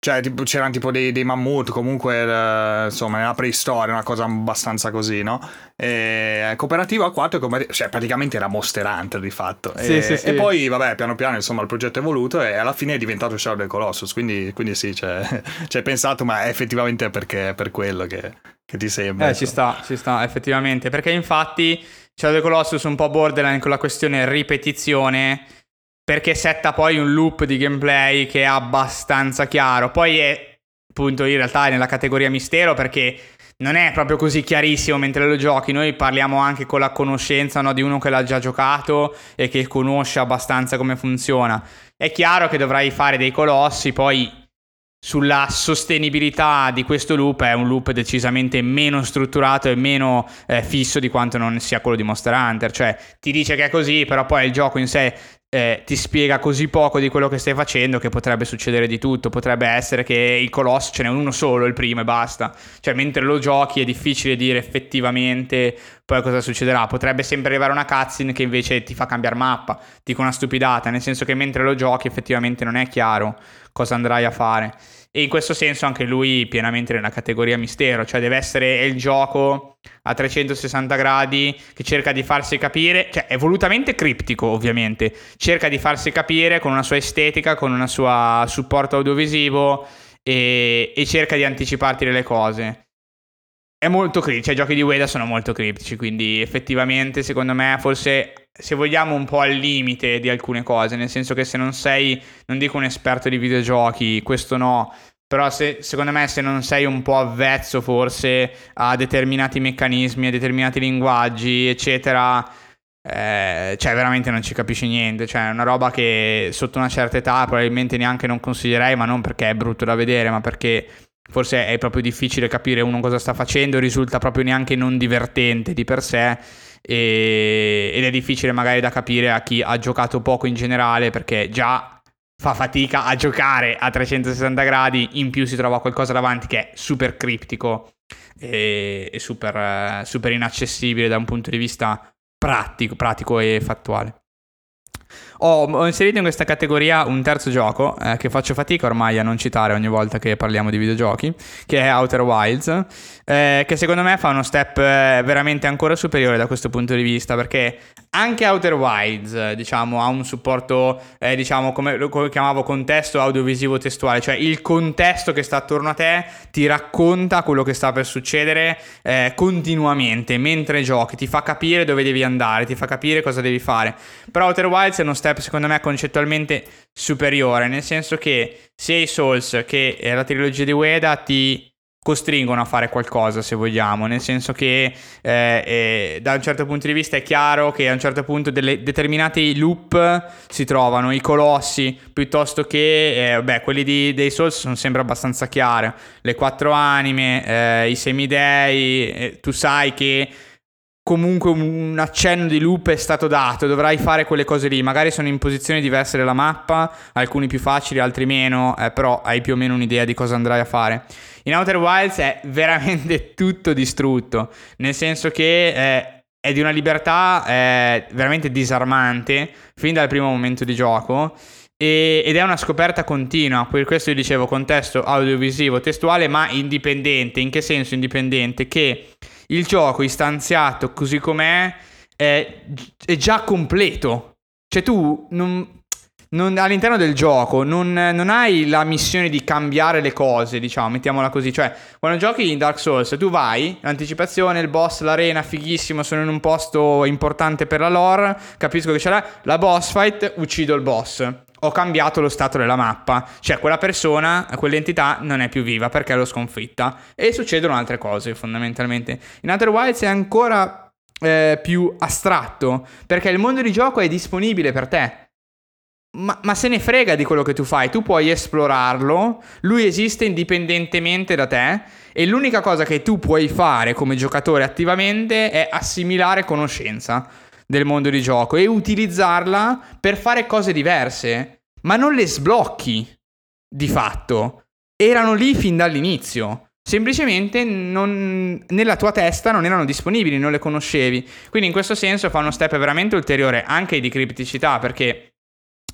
cioè, tipo, c'erano tipo dei, dei mammut, comunque, eh, insomma, nella preistoria, una cosa abbastanza così, no? E, cooperativo a 4, cioè praticamente era Monster Hunter di fatto. Sì, e, sì, sì. e, poi, vabbè, piano piano, insomma, il progetto è evoluto e alla fine è diventato Shadow of the Colossus, quindi, quindi sì, cioè, ci hai pensato, ma effettivamente è perché è per quello che, che ti sembra. Eh, ci sta, ci sta, effettivamente, perché infatti Shadow of the Colossus un po' borderline con la questione ripetizione perché setta poi un loop di gameplay che è abbastanza chiaro. Poi è appunto in realtà è nella categoria mistero perché non è proprio così chiarissimo mentre lo giochi. Noi parliamo anche con la conoscenza no, di uno che l'ha già giocato e che conosce abbastanza come funziona. È chiaro che dovrai fare dei colossi, poi sulla sostenibilità di questo loop è un loop decisamente meno strutturato e meno eh, fisso di quanto non sia quello di Monster Hunter. Cioè ti dice che è così, però poi il gioco in sé eh, ti spiega così poco di quello che stai facendo che potrebbe succedere di tutto. Potrebbe essere che il colosso ce n'è uno solo, il primo e basta. Cioè, mentre lo giochi è difficile dire effettivamente poi cosa succederà. Potrebbe sempre arrivare una cutscene che invece ti fa cambiare mappa. Dico una stupidata, nel senso che mentre lo giochi effettivamente non è chiaro cosa andrai a fare. E in questo senso anche lui pienamente nella categoria mistero, cioè deve essere il gioco a 360 gradi che cerca di farsi capire, cioè è volutamente criptico ovviamente, cerca di farsi capire con una sua estetica, con un suo supporto audiovisivo e, e cerca di anticiparti delle cose. È molto criptico, cioè i giochi di Ueda sono molto criptici, quindi effettivamente secondo me forse se vogliamo, un po' al limite di alcune cose, nel senso che se non sei, non dico un esperto di videogiochi, questo no, però se, secondo me se non sei un po' avvezzo forse a determinati meccanismi, a determinati linguaggi, eccetera, eh, cioè veramente non ci capisci niente, cioè è una roba che sotto una certa età probabilmente neanche non consiglierei, ma non perché è brutto da vedere, ma perché forse è proprio difficile capire uno cosa sta facendo, risulta proprio neanche non divertente di per sé e, ed è difficile magari da capire a chi ha giocato poco in generale perché già fa fatica a giocare a 360 gradi, in più si trova qualcosa davanti che è super criptico e, e super, super inaccessibile da un punto di vista pratico, pratico e fattuale. Ho, ho, inserito in questa categoria un terzo gioco eh, che faccio fatica ormai a non citare ogni volta che parliamo di videogiochi, che è Outer Wilds, eh, che secondo me fa uno step eh, veramente ancora superiore da questo punto di vista, perché anche Outer Wilds, diciamo, ha un supporto, eh, diciamo, come lo chiamavo contesto audiovisivo testuale, cioè il contesto che sta attorno a te ti racconta quello che sta per succedere eh, continuamente mentre giochi, ti fa capire dove devi andare, ti fa capire cosa devi fare. Però Outer Wilds è uno step secondo me concettualmente superiore, nel senso che sia i Souls che la trilogia di Ueda ti costringono a fare qualcosa se vogliamo, nel senso che eh, eh, da un certo punto di vista è chiaro che a un certo punto delle, determinati loop si trovano, i colossi piuttosto che eh, beh, quelli di, dei Souls sono sempre abbastanza chiari, le quattro anime, eh, i semidei, eh, tu sai che comunque un accenno di loop è stato dato, dovrai fare quelle cose lì, magari sono in posizioni diverse della mappa, alcuni più facili, altri meno, eh, però hai più o meno un'idea di cosa andrai a fare. In Outer Wilds è veramente tutto distrutto, nel senso che eh, è di una libertà eh, veramente disarmante fin dal primo momento di gioco ed è una scoperta continua, per questo io dicevo contesto audiovisivo, testuale, ma indipendente. In che senso indipendente? Che il gioco istanziato così com'è è, è già completo. Cioè tu non, non, all'interno del gioco non, non, hai la missione di cambiare le cose, diciamo, mettiamola così. Cioè, quando giochi in Dark Souls, tu vai, l'anticipazione, il boss, l'arena, fighissimo, sono in un posto importante per la lore, capisco che ce l'ha, la boss fight, uccido il boss ho cambiato lo stato della mappa, cioè quella persona, quell'entità non è più viva perché l'ho sconfitta e succedono altre cose fondamentalmente. In Outer Wilds è ancora eh, più astratto perché il mondo di gioco è disponibile per te. Ma, ma, se ne frega di quello che tu fai, tu puoi esplorarlo, lui esiste indipendentemente da te e l'unica cosa che tu puoi fare come giocatore attivamente è assimilare conoscenza del mondo di gioco e utilizzarla per fare cose diverse, ma non le sblocchi di fatto. Erano lì fin dall'inizio. Semplicemente non, nella tua testa non erano disponibili, non le conoscevi. Quindi in questo senso fa uno step veramente ulteriore anche di criticità perché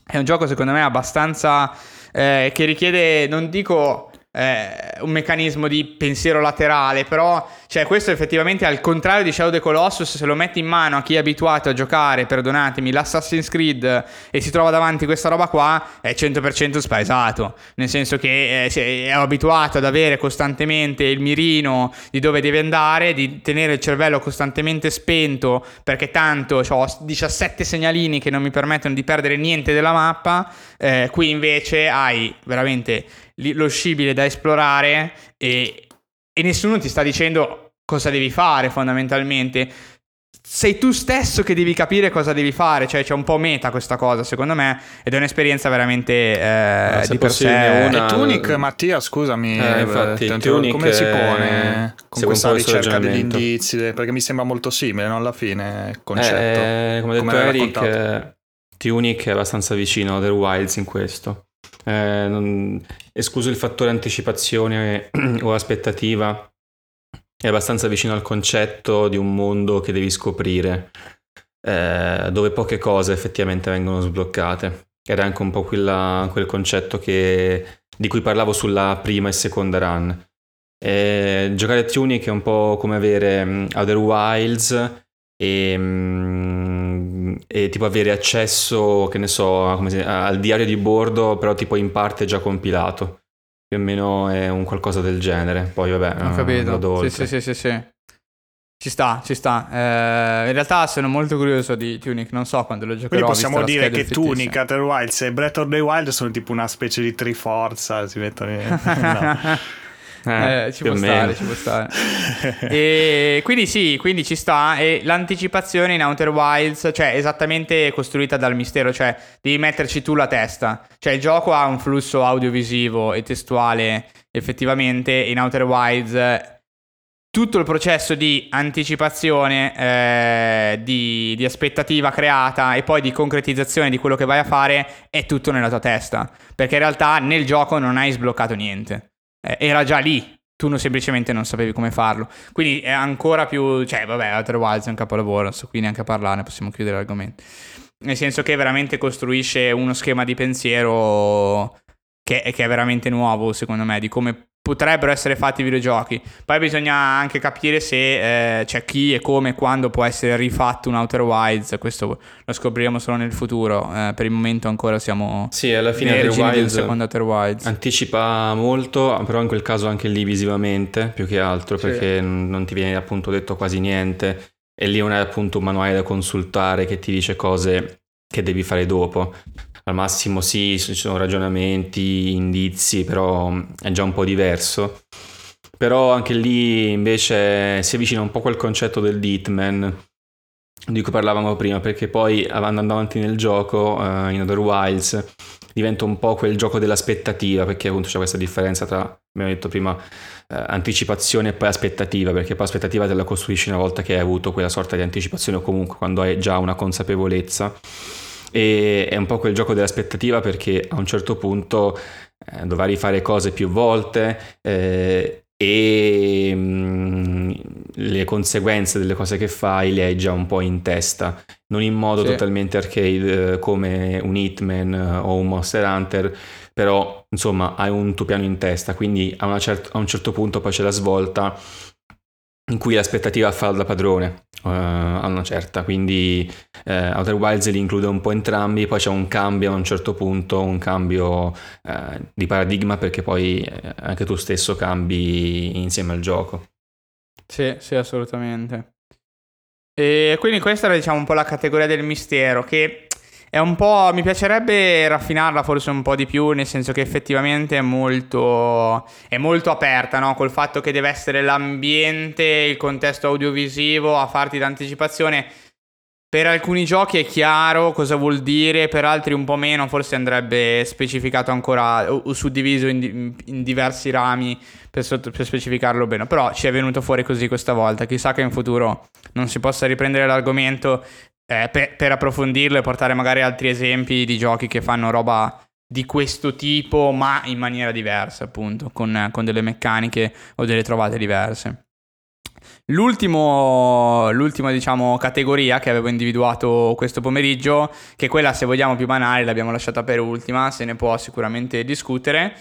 è un gioco secondo me abbastanza eh, che richiede, non dico eh, un meccanismo di pensiero laterale, però cioè, questo effettivamente al contrario di Shadow of the Colossus, se lo metti in mano a chi è abituato a giocare, perdonatemi, l'Assassin's Creed e si trova davanti questa roba qua, è 100% spaesato, nel senso che eh, è abituato ad avere costantemente il mirino di dove deve andare, di tenere il cervello costantemente spento, perché tanto ho 17 segnalini che non mi permettono di perdere niente della mappa, eh, qui invece hai veramente lo scibile da esplorare e, e nessuno ti sta dicendo cosa devi fare fondamentalmente. Sei tu stesso che devi capire cosa devi fare, cioè c'è un po' meta questa cosa secondo me ed è un'esperienza veramente eh, di per sé. Una... E Tunic, Mattia, scusami, eh, infatti, Tunic, come si pone con questa ricerca degli indizi? Perché mi sembra molto simile, no? Alla fine, il concetto. Eh, come ha detto Eric, Tunic è abbastanza vicino a Other Wilds in questo. Eh, non, escluso il fattore anticipazione o aspettativa, è abbastanza vicino al concetto di un mondo che devi scoprire, eh, dove poche cose effettivamente vengono sbloccate. Era anche un po' quella, quel concetto che, di cui parlavo sulla prima e seconda run. E giocare a Tunic è un po' come avere Other Wilds e, um, e, tipo avere accesso, che ne so, si, al diario di bordo, però tipo in parte già compilato. Più o meno è un qualcosa del genere. Poi vabbè, ho capito. Sì, sì, sì, sì, sì. Ci sta, ci sta. Eh, in realtà sono molto curioso di Tunic, non so quando lo giocherò. Quindi possiamo dire che Tunic, Outer Wilds e Breath of the Wild sono tipo una specie di triforza, si mettono in... no. Eh, eh, ci, può stare, ci può stare, e quindi sì, quindi ci sta. E l'anticipazione in Outer Wilds, cioè esattamente costruita dal mistero, cioè devi metterci tu la testa. Cioè il gioco ha un flusso audiovisivo e testuale effettivamente. In Outer Wilds tutto il processo di anticipazione, eh, di, di, aspettativa creata e poi di concretizzazione di quello che vai a fare è tutto nella tua testa. Perché in realtà nel gioco non hai sbloccato niente eh, era già lì, tu non, semplicemente non sapevi come farlo. Quindi è ancora più, cioè vabbè, Outer Wilds è un capolavoro, so qui neanche a parlarne, possiamo chiudere l'argomento. Nel senso che veramente costruisce uno schema di pensiero che, che è veramente nuovo, secondo me, di come potrebbero essere fatti i videogiochi. Poi bisogna anche capire se eh, c'è chi e come e quando può essere rifatto un Outer Wilds. Questo lo scopriremo solo nel futuro. Eh, per il momento ancora siamo. Sì, alla fine Outer Wilds, secondo Outer Wilds anticipa molto, però in quel caso anche lì visivamente più che altro perché sì. non ti viene appunto detto quasi niente. E lì non è appunto un manuale da consultare che ti dice cose che devi fare dopo al massimo sì, ci sono ragionamenti, indizi, però è già un po' diverso. Però anche lì invece si avvicina un po' quel concetto del Hitman di cui parlavamo prima, perché poi andando avanti nel gioco, uh, in Other Wilds, diventa un po' quel gioco dell'aspettativa, perché appunto c'è questa differenza tra, abbiamo detto prima, uh, anticipazione e poi aspettativa, perché poi aspettativa te la costruisci una volta che hai avuto quella sorta di anticipazione o comunque quando hai già una consapevolezza e è un po' quel gioco dell'aspettativa perché a un certo punto eh, dovrai fare cose più volte eh, e mh, mm, le conseguenze delle cose che fai le hai già un po' in testa, non in modo sì. totalmente arcade eh, come un Hitman eh, o un Monster Hunter, però insomma hai un tuo piano in testa, quindi a, cert- a un certo punto poi c'è la svolta in cui l'aspettativa fa da padrone uh, a una certa, quindi uh, Outer Wilds li include un po' entrambi, poi c'è un cambio a un certo punto, un cambio uh, di paradigma perché poi anche tu stesso cambi insieme al gioco. Sì, sì, assolutamente. E quindi questa era diciamo un po' la categoria del mistero che è un po'. mi piacerebbe raffinarla forse un po' di più, nel senso che effettivamente è molto. è molto aperta, no? Col fatto che deve essere l'ambiente, il contesto audiovisivo a farti d'anticipazione. Per alcuni giochi è chiaro cosa vuol dire, per altri un po' meno, forse andrebbe specificato ancora o, suddiviso in, in, diversi rami per, sotto, per, specificarlo bene. Però ci è venuto fuori così questa volta. Chissà che in futuro non si possa riprendere l'argomento eh, per, per approfondirlo e portare magari altri esempi di giochi che fanno roba di questo tipo, ma in maniera diversa, appunto, con, con delle meccaniche o delle trovate diverse. L'ultimo, l'ultima diciamo, categoria che avevo individuato questo pomeriggio, che è quella se vogliamo più banale, l'abbiamo lasciata per ultima, se ne può sicuramente discutere,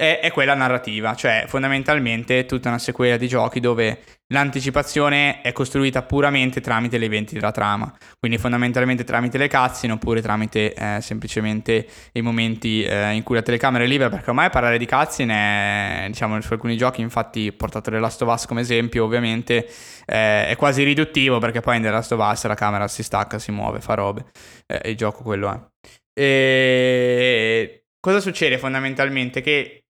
è, è quella narrativa, cioè fondamentalmente tutta una sequela di giochi dove l'anticipazione è costruita puramente tramite gli eventi della trama, quindi fondamentalmente tramite le cutscene oppure tramite eh, semplicemente i momenti eh, in cui la telecamera è libera, perché ormai parlare di cutscene, è, diciamo su alcuni giochi, infatti portato The Last of Us come esempio, ovviamente eh, è quasi riduttivo perché poi in The Last of Us la camera si stacca, si muove, fa robe, eh, il gioco quello è. E cosa succede fondamentalmente? Che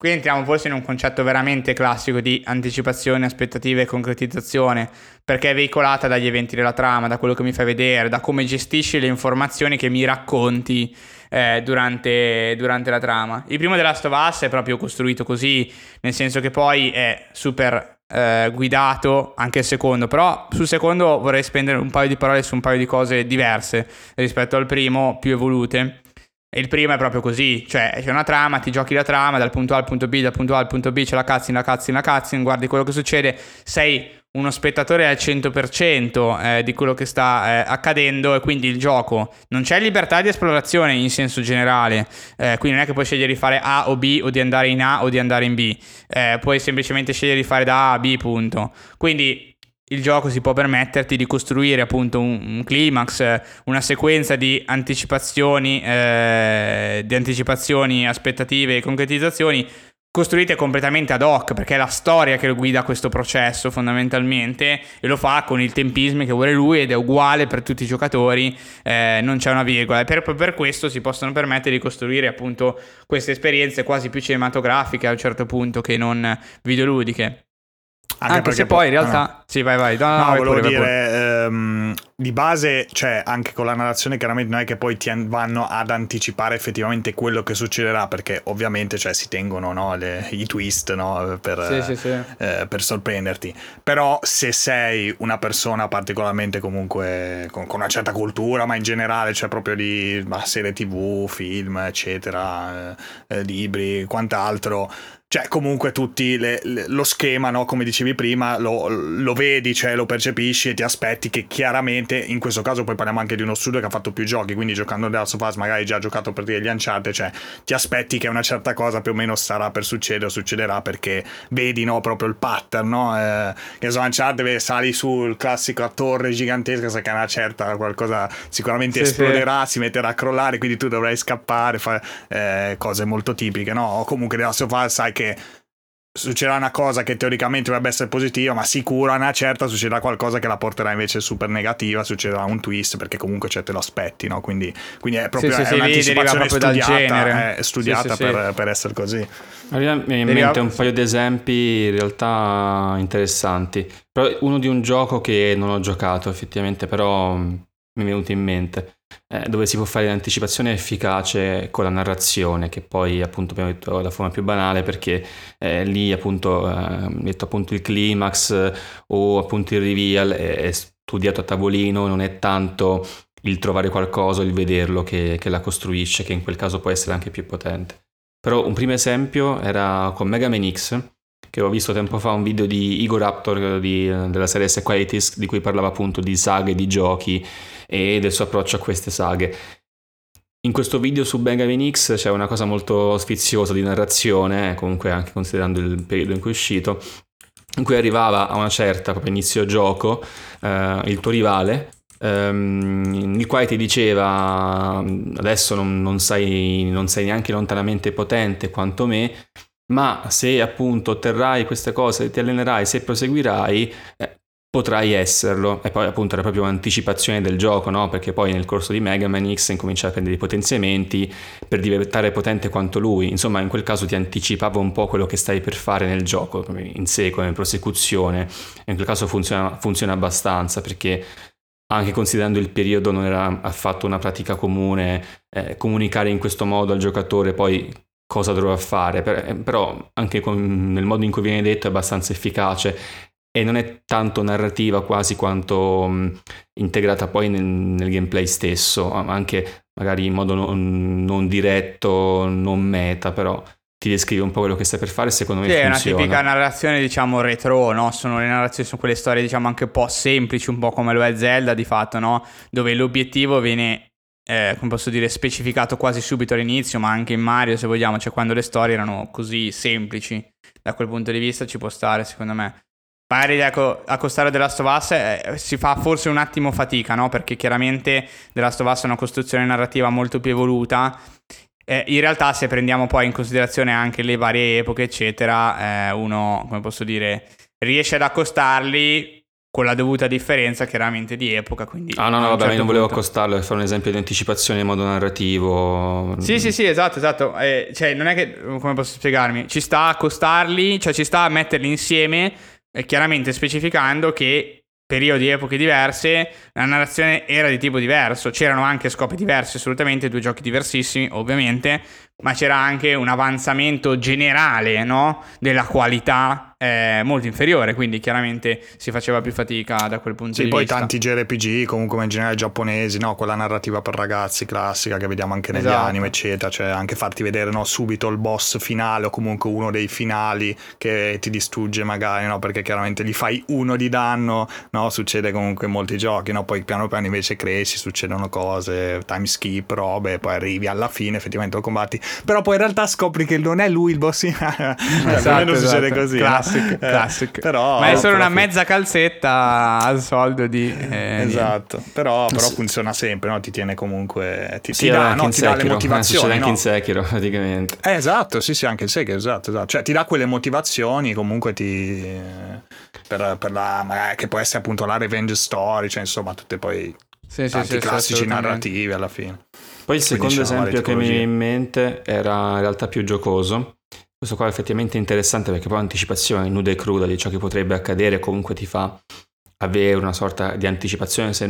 Qui entriamo forse in un concetto veramente classico di anticipazione, aspettative e concretizzazione, perché è veicolata dagli eventi della trama, da quello che mi fai vedere, da come gestisci le informazioni che mi racconti eh, durante, durante, la trama. Il primo della Last è proprio costruito così, nel senso che poi è super eh, guidato, anche il secondo, però sul secondo vorrei spendere un paio di parole su un paio di cose diverse rispetto al primo, più evolute. E il primo è proprio così, cioè c'è una trama, ti giochi la trama dal punto A al punto B, dal punto A al punto B c'è la cutscene, la cutscene, la cutscene, guardi quello che succede, sei uno spettatore al 100% eh, di quello che sta eh, accadendo e quindi il gioco non c'è libertà di esplorazione in senso generale, eh, quindi non è che puoi scegliere di fare A o B o di andare in A o di andare in B, eh, puoi semplicemente scegliere di fare da A a B, punto. Quindi il gioco si può permetterti di costruire appunto un, un climax, una sequenza di anticipazioni, eh, di anticipazioni, aspettative e concretizzazioni costruite completamente ad hoc perché è la storia che guida questo processo fondamentalmente e lo fa con il tempismo che vuole lui ed è uguale per tutti i giocatori eh, non c'è una virgola. E per, per, questo si possono permettere di costruire appunto queste esperienze quasi più cinematografiche a un certo punto che non videoludiche anche, anche se poi in realtà... Ah. Sì, vai, vai. No, no, no volevo pure, dire, ehm, di base, cioè, anche con la narrazione chiaramente non è che poi ti vanno ad anticipare effettivamente quello che succederà, perché ovviamente cioè, si tengono no, le, i twist no, per, sì, sì, sì. Eh, per, sorprenderti. Però se sei una persona particolarmente comunque con, con, una certa cultura, ma in generale, cioè proprio di serie tv, film, eccetera, eh, eh, libri, quant'altro cioè, comunque tutti le, le, lo schema, no? come dicevi prima, lo, lo, vedi, cioè lo percepisci e ti aspetti che chiaramente, in questo caso poi parliamo anche di uno studio che ha fatto più giochi, quindi giocando da Last of Us magari già giocato per dire gli Uncharted, cioè ti aspetti che una certa cosa più o meno sarà per succedere o succederà perché vedi no, proprio il pattern, no? Eh, che so Uncharted sali sul classico torre gigantesca, sai che una certa qualcosa sicuramente sì, esploderà, sì. si metterà a crollare, quindi tu dovrai scappare, fare eh, cose molto tipiche, no? O comunque da Last of Us sai che che succederà una cosa che teoricamente dovrebbe essere positiva, ma sicuro a una certa succederà qualcosa che la porterà invece super negativa, succederà un twist perché comunque cioè, te lo aspetti, no? Quindi, quindi è proprio sì, è sì, un'anticipazione studiata, è studiata sì, per, per, essere così. Mi viene in mente un paio di esempi in realtà interessanti. Però uno di un gioco che non ho giocato effettivamente, però mi è venuto in mente eh, dove si può fare l'anticipazione efficace con la narrazione, che poi appunto abbiamo detto la forma più banale perché eh, lì appunto, eh, detto appunto il climax eh, o appunto il reveal è, è, studiato a tavolino, non è tanto il trovare qualcosa, il vederlo che, che la costruisce, che in quel caso può essere anche più potente. Però un primo esempio era con Mega Man X, che ho visto tempo fa un video di Igor Raptor di, della serie Sequalities di cui parlava appunto di saghe, di giochi e del suo approccio a queste saghe. In questo video su Benjamin X c'è una cosa molto sfiziosa di narrazione, comunque anche considerando il periodo in cui è uscito, in cui arrivava a una certa, proprio inizio gioco, eh, il tuo rivale, ehm, il quale ti diceva adesso non, non, sei, non sei neanche lontanamente potente quanto me, ma se appunto otterrai queste cose, ti allenerai, se proseguirai, eh, potrai esserlo. E poi appunto era proprio un'anticipazione del gioco, no? Perché poi nel corso di Mega Man X incomincia a prendere i potenziamenti per diventare potente quanto lui. Insomma, in quel caso ti anticipava un po' quello che stai per fare nel gioco, in sequel, in prosecuzione. in quel caso funziona, funziona abbastanza perché anche considerando il periodo non era affatto una pratica comune eh, comunicare in questo modo al giocatore poi cosa dovrà fare, per, eh, però anche con, nel modo in cui viene detto è abbastanza efficace e non è tanto narrativa quasi quanto mh, integrata poi nel, nel, gameplay stesso, anche magari in modo non, non diretto, non meta, però ti descrive un po' quello che stai per fare, secondo me sì, funziona. è una tipica narrazione, diciamo, retro, no? Sono le narrazioni, sono quelle storie, diciamo, anche un po' semplici, un po' come lo è Zelda, di fatto, no? Dove l'obiettivo viene, eh, come posso dire, specificato quasi subito all'inizio, ma anche in Mario, se vogliamo, cioè quando le storie erano così semplici. Da quel punto di vista ci può stare, secondo me. Magari ecco, accostare The Last of Us eh, si fa forse un attimo fatica, no? Perché chiaramente The Last of Us è una costruzione narrativa molto più evoluta eh, in realtà, se prendiamo poi in considerazione anche le varie epoche, eccetera, eh, uno, come posso dire, riesce ad accostarli con la dovuta differenza chiaramente di epoca. Quindi ah, no, no, vabbè, certo non volevo accostarlo per fare un esempio di anticipazione in modo narrativo. Sì, sì, sì, esatto, esatto. Eh, cioè, non è che, come posso spiegarmi, ci sta a accostarli, cioè ci sta a metterli insieme, eh, chiaramente specificando che periodi e epoche diverse, la narrazione era di tipo diverso, c'erano anche scopi diversi, assolutamente, due giochi diversissimi, ovviamente, ma c'era anche un avanzamento generale no? della qualità eh, molto inferiore, quindi chiaramente si faceva più fatica da quel punto sì, di vista. Poi tanti JRPG, comunque in generale giapponesi, no? quella narrativa per ragazzi classica che vediamo anche negli esatto. anime, eccetera, cioè anche farti vedere no, subito il boss finale o comunque uno dei finali che ti distrugge magari, no? perché chiaramente gli fai uno di danno, no? succede comunque in molti giochi, no? poi piano piano invece cresci, succedono cose, time skip, robe, poi arrivi alla fine, effettivamente lo combatti però poi in realtà scopri che non è lui il boss finale. esatto, almeno esatto. succede così. Classic, eh, classic. Però, Ma è solo una mezza calzetta al soldo di... Eh, esatto, però, però funziona sempre, no? ti tiene comunque... Ti, sì, ti, dà, no, ti dà le motivazioni. anche in Sekiro praticamente. Eh, esatto, sì sì, anche in Sekiro, esatto, esatto. Cioè ti dà quelle motivazioni, comunque ti... Per, per la... che può essere appunto la revenge story, cioè insomma tutte poi... Sì, tanti sì, classici narrativi alla fine. Poi il secondo esempio che mi viene in mente era in realtà più giocoso. Questo qua è effettivamente interessante perché poi l'anticipazione nuda e cruda di ciò che potrebbe accadere comunque ti fa avere una sorta di anticipazione se,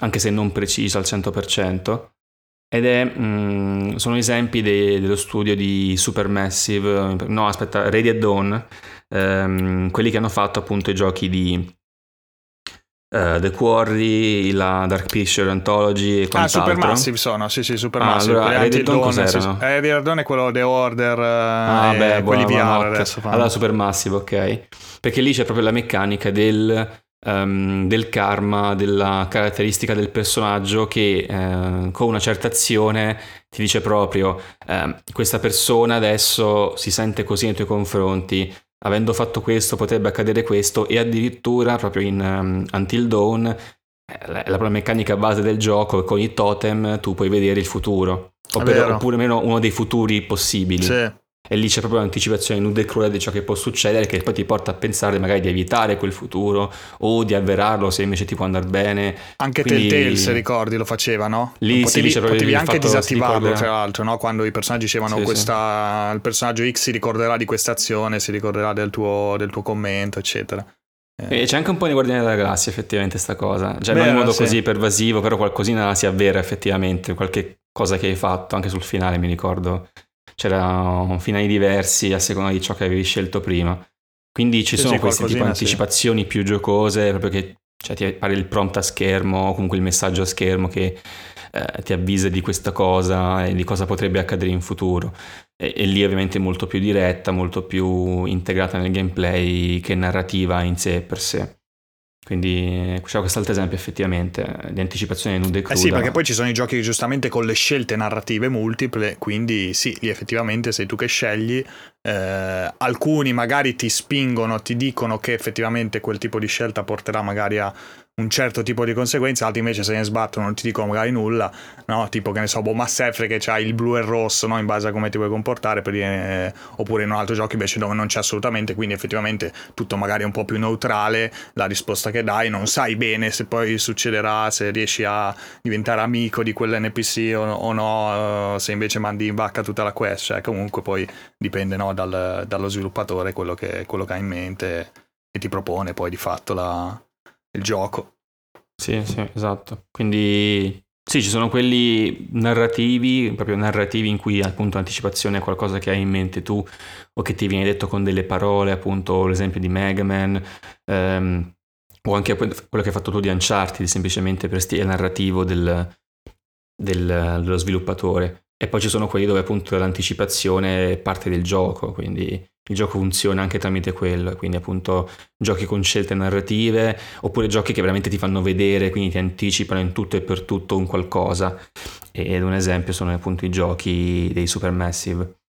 anche se non precisa al 100%. Ed è, mh, mm, sono esempi de, dello studio di Supermassive, no aspetta, Radiant Dawn, ehm, quelli che hanno fatto appunto i giochi di Uh, The Quarry, la Dark Picture Anthology e quant'altro. Ah, Supermassive sono, sì sì, Supermassive. Ah, allora, Reddit Dawn cos'erano? Eh, Reddit Dawn è quello The Order ah, beh, quelli VR adesso fanno. Allora Supermassive, ok. Perché lì c'è proprio la meccanica del, um, del karma, della caratteristica del personaggio che uh, con una certa azione ti dice proprio uh, questa persona adesso si sente così nei tuoi confronti, avendo fatto questo potrebbe accadere questo e addirittura proprio in um, Until Dawn eh, la, la meccanica base del gioco con i totem tu puoi vedere il futuro. Oppure, oppure meno uno dei futuri possibili. Sì e lì c'è proprio un'anticipazione nuda e cruda di ciò che può succedere che poi ti porta a pensare magari di evitare quel futuro o di avverarlo se invece ti può andare bene. Anche Quindi... Telltale, se ricordi, lo faceva, no? Lì potevi, sì, potevi anche disattivarlo, tra l'altro, no? Quando i personaggi dicevano sì, questa... Sì. il personaggio X si ricorderà di questa azione, si ricorderà del tuo, del tuo commento, eccetera. Eh. c'è anche un po' di Guardiani della Galassia effettivamente sta cosa, cioè Beh, non in modo sì. così pervasivo, però qualcosina si avvera effettivamente, qualche cosa che hai fatto, anche sul finale mi ricordo c'erano finali diversi a seconda di ciò che avevi scelto prima. Quindi ci sì, sono sì, queste tipo anticipazioni sì. più giocose, proprio che cioè, ti pare il prompt a schermo o comunque il messaggio a schermo che eh, ti avvisa di questa cosa e di cosa potrebbe accadere in futuro. e, e, lì ovviamente molto più diretta, molto più integrata nel gameplay che narrativa in sé per sé. Quindi c'è quest'altro esempio effettivamente di anticipazione nuda e cruda. Eh sì, perché poi ci sono i giochi giustamente con le scelte narrative multiple, quindi sì, lì effettivamente sei tu che scegli, eh, alcuni magari ti spingono, ti dicono che effettivamente quel tipo di scelta porterà magari a un certo tipo di conseguenze, altri invece se ne sbattono non ti dicono magari nulla, no? tipo che ne so, boh, Mass Effect che c'ha il blu e il rosso, no? in base a come ti vuoi comportare, per dire, eh, oppure in un altro gioco invece dove non c'è assolutamente, quindi effettivamente tutto magari un po' più neutrale, la risposta che dai, non sai bene se poi succederà, se riesci a diventare amico di quell'NPC o, o no, uh, se invece mandi in vacca tutta la quest, cioè comunque poi dipende no, dal, dallo sviluppatore quello che, quello che ha in mente e ti propone poi di fatto la il gioco. Sì, sì, esatto. Quindi sì, ci sono quelli narrativi, proprio narrativi in cui appunto l'anticipazione è qualcosa che hai in mente tu o che ti viene detto con delle parole, appunto l'esempio di Mega Man, ehm, o anche quello che hai fatto tu di Uncharted, semplicemente per stile narrativo del, del, dello sviluppatore. E poi ci sono quelli dove appunto l'anticipazione è parte del gioco, quindi il gioco funziona anche tramite quello, quindi appunto giochi con scelte narrative oppure giochi che veramente ti fanno vedere, quindi ti anticipano in tutto e per tutto un qualcosa. Ed un esempio sono appunto i giochi dei Supermassive.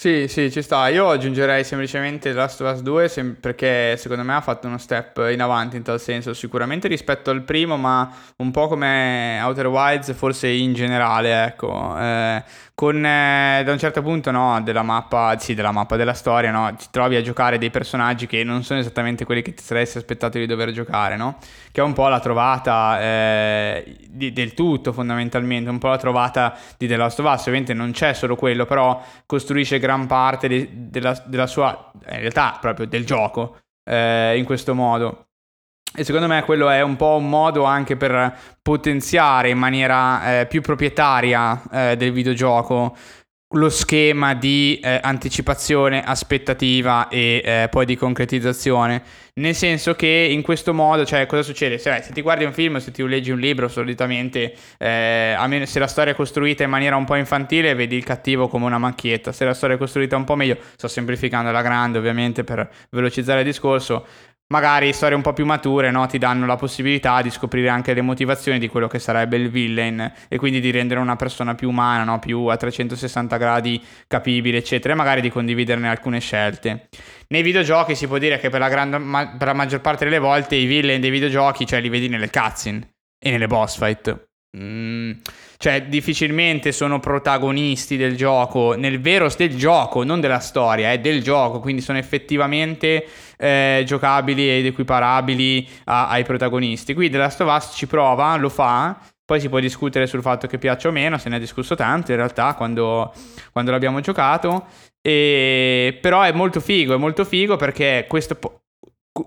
Sì, sì, ci sta. Io aggiungerei semplicemente Last of Us 2 sem- perché secondo me ha fatto uno step in avanti in tal senso, sicuramente rispetto al primo, ma un po' come Outer Wilds, forse in generale, ecco. Eh, con eh, da un certo punto no, della mappa, sì, della mappa della storia, no, ti trovi a giocare dei personaggi che non sono esattamente quelli che ti saresti aspettato di dover giocare, no? Che è un po' la trovata eh, di, del tutto fondamentalmente, un po' la trovata di The Last of Us, ovviamente non c'è solo quello, però costruisce gran parte de, della, della, sua, in realtà proprio del gioco eh, in questo modo. E secondo me quello è un po' un modo anche per potenziare in maniera eh, più proprietaria eh, del videogioco lo schema di eh, anticipazione, aspettativa e eh, poi di concretizzazione. Nel senso che in questo modo, cioè, cosa succede? Se, se ti guardi un film, se ti leggi un libro, solitamente, eh, almeno se la storia è costruita in maniera un po' infantile, vedi il cattivo come una macchietta. Se la storia è costruita un po' meglio, sto semplificando alla grande, ovviamente, per velocizzare il discorso, magari storie un po' più mature no? ti danno la possibilità di scoprire anche le motivazioni di quello che sarebbe il villain e quindi di rendere una persona più umana, no? più a 360 gradi capibile, eccetera, e magari di condividerne alcune scelte. Nei videogiochi si può dire che per la, gran, ma- per la maggior parte delle volte i villain dei videogiochi, cioè li vedi nelle cutscene e nelle boss fight. Mm, cioè, difficilmente sono protagonisti del gioco, nel vero del gioco, non della storia, è eh, del gioco, quindi sono effettivamente eh, giocabili ed equiparabili a, ai protagonisti. Qui The Last of Us ci prova, lo fa, poi si può discutere sul fatto che piaccia o meno, se ne è discusso tanto in realtà quando, quando l'abbiamo giocato. E, però è molto figo, è molto figo perché questo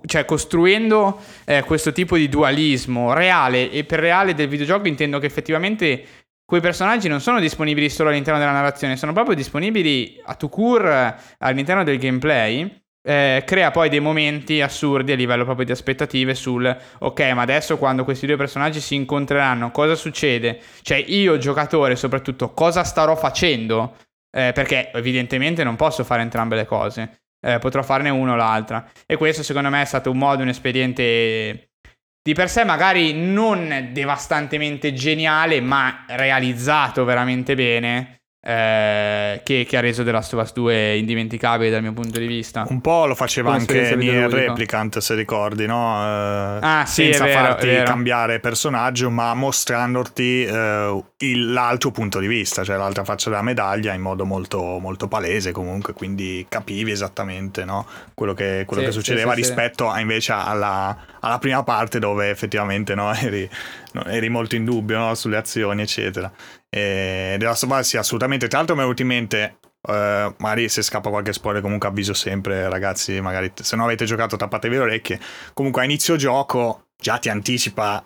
cioè costruendo eh, questo tipo di dualismo reale e per reale del videogioco intendo che effettivamente quei personaggi non sono disponibili solo all'interno della narrazione, sono proprio disponibili a to cure all'interno del gameplay. Eh, crea poi dei momenti assurdi a livello proprio di aspettative sul ok ma adesso quando questi due personaggi si incontreranno cosa succede cioè io giocatore soprattutto cosa starò facendo eh, perché evidentemente non posso fare entrambe le cose eh, potrò farne uno o l'altra. E questo secondo me è stato un modo, un espediente di per sé magari non devastantemente geniale, ma realizzato veramente bene eh, che, che, ha reso The Last of Us 2 indimenticabile dal mio punto di vista. Un po' lo faceva anche Nier Replicant, se ricordi, no? Eh, ah, sì, senza vero, farti cambiare personaggio, ma mostrandoti eh, il, l'altro punto di vista, cioè l'altra faccia della medaglia in modo molto, molto palese comunque, quindi capivi esattamente no? quello, che, quello sì, che, succedeva sì, rispetto a, invece alla, alla, prima parte dove effettivamente no, eri, eri, molto in dubbio sulle azioni, eccetera. E The Last of Us sì, assolutamente. Tra l'altro mi è venuto in mente, uh, magari se scappa qualche spoiler comunque avviso sempre ragazzi, magari se non avete giocato tappatevi le orecchie. Comunque a inizio gioco già ti anticipa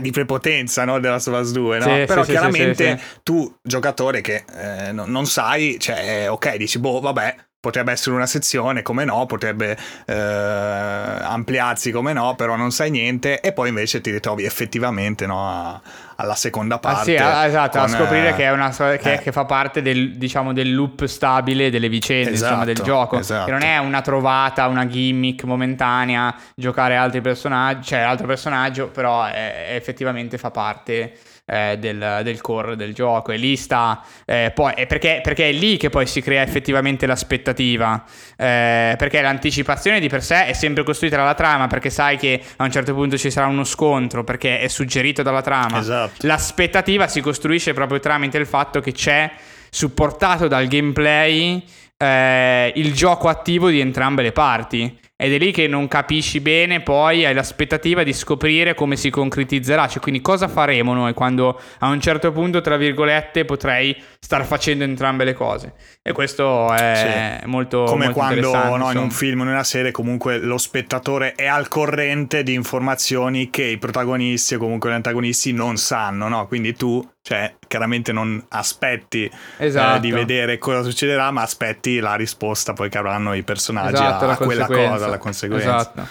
di prepotenza no, della Us 2, no? Sì, però sì, chiaramente sì, tu, giocatore che eh, non sai, cioè, ok, dici, boh, vabbè, potrebbe essere una sezione, come no, potrebbe eh, ampliarsi come no, però non sai niente e poi invece ti ritrovi effettivamente no, a, alla seconda parte. Ah, sì, esatto, con, a scoprire che, è una, che, eh. che, fa parte del, diciamo, del loop stabile delle vicende esatto, insomma, del gioco. Esatto. Che non è una trovata, una gimmick momentanea, giocare altri personaggi, cioè altro personaggio, però è, effettivamente fa parte eh, del, del, core del gioco e lì sta eh, poi, è perché, perché, è lì che poi si crea effettivamente l'aspettativa eh, perché l'anticipazione di per sé è sempre costruita dalla trama perché sai che a un certo punto ci sarà uno scontro perché è suggerito dalla trama esatto. l'aspettativa si costruisce proprio tramite il fatto che c'è supportato dal gameplay eh, il gioco attivo di entrambe le parti ed è lì che non capisci bene, poi hai l'aspettativa di scoprire come si concretizzerà, cioè quindi cosa faremo noi quando a un certo punto, tra virgolette, potrei star facendo entrambe le cose. E questo è sì. molto come molto quando no, in un film o in una serie comunque lo spettatore è al corrente di informazioni che i protagonisti o comunque gli antagonisti non sanno, no? Quindi tu cioè, chiaramente non aspetti esatto. eh, di vedere cosa succederà, ma aspetti la risposta poi che avranno i personaggi esatto, a, a quella cosa, la conseguenza. Esatto,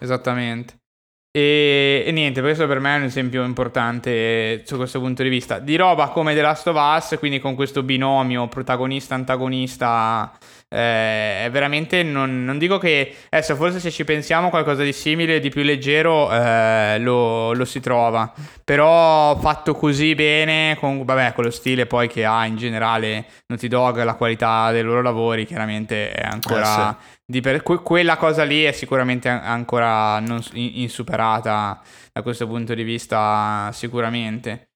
esattamente. E, e, niente, questo per me è un esempio importante su questo punto di vista. Di roba come The Last of Us, quindi con questo binomio protagonista-antagonista eh, veramente non, non, dico che adesso forse se ci pensiamo qualcosa di simile, di più leggero, eh, lo, lo, si trova. Però fatto così bene, con, vabbè, con lo stile poi che ha in generale Naughty Dog, la qualità dei loro lavori, chiaramente è ancora... Eh, sì. per, que, quella cosa lì è sicuramente ancora non, insuperata da questo punto di vista, sicuramente.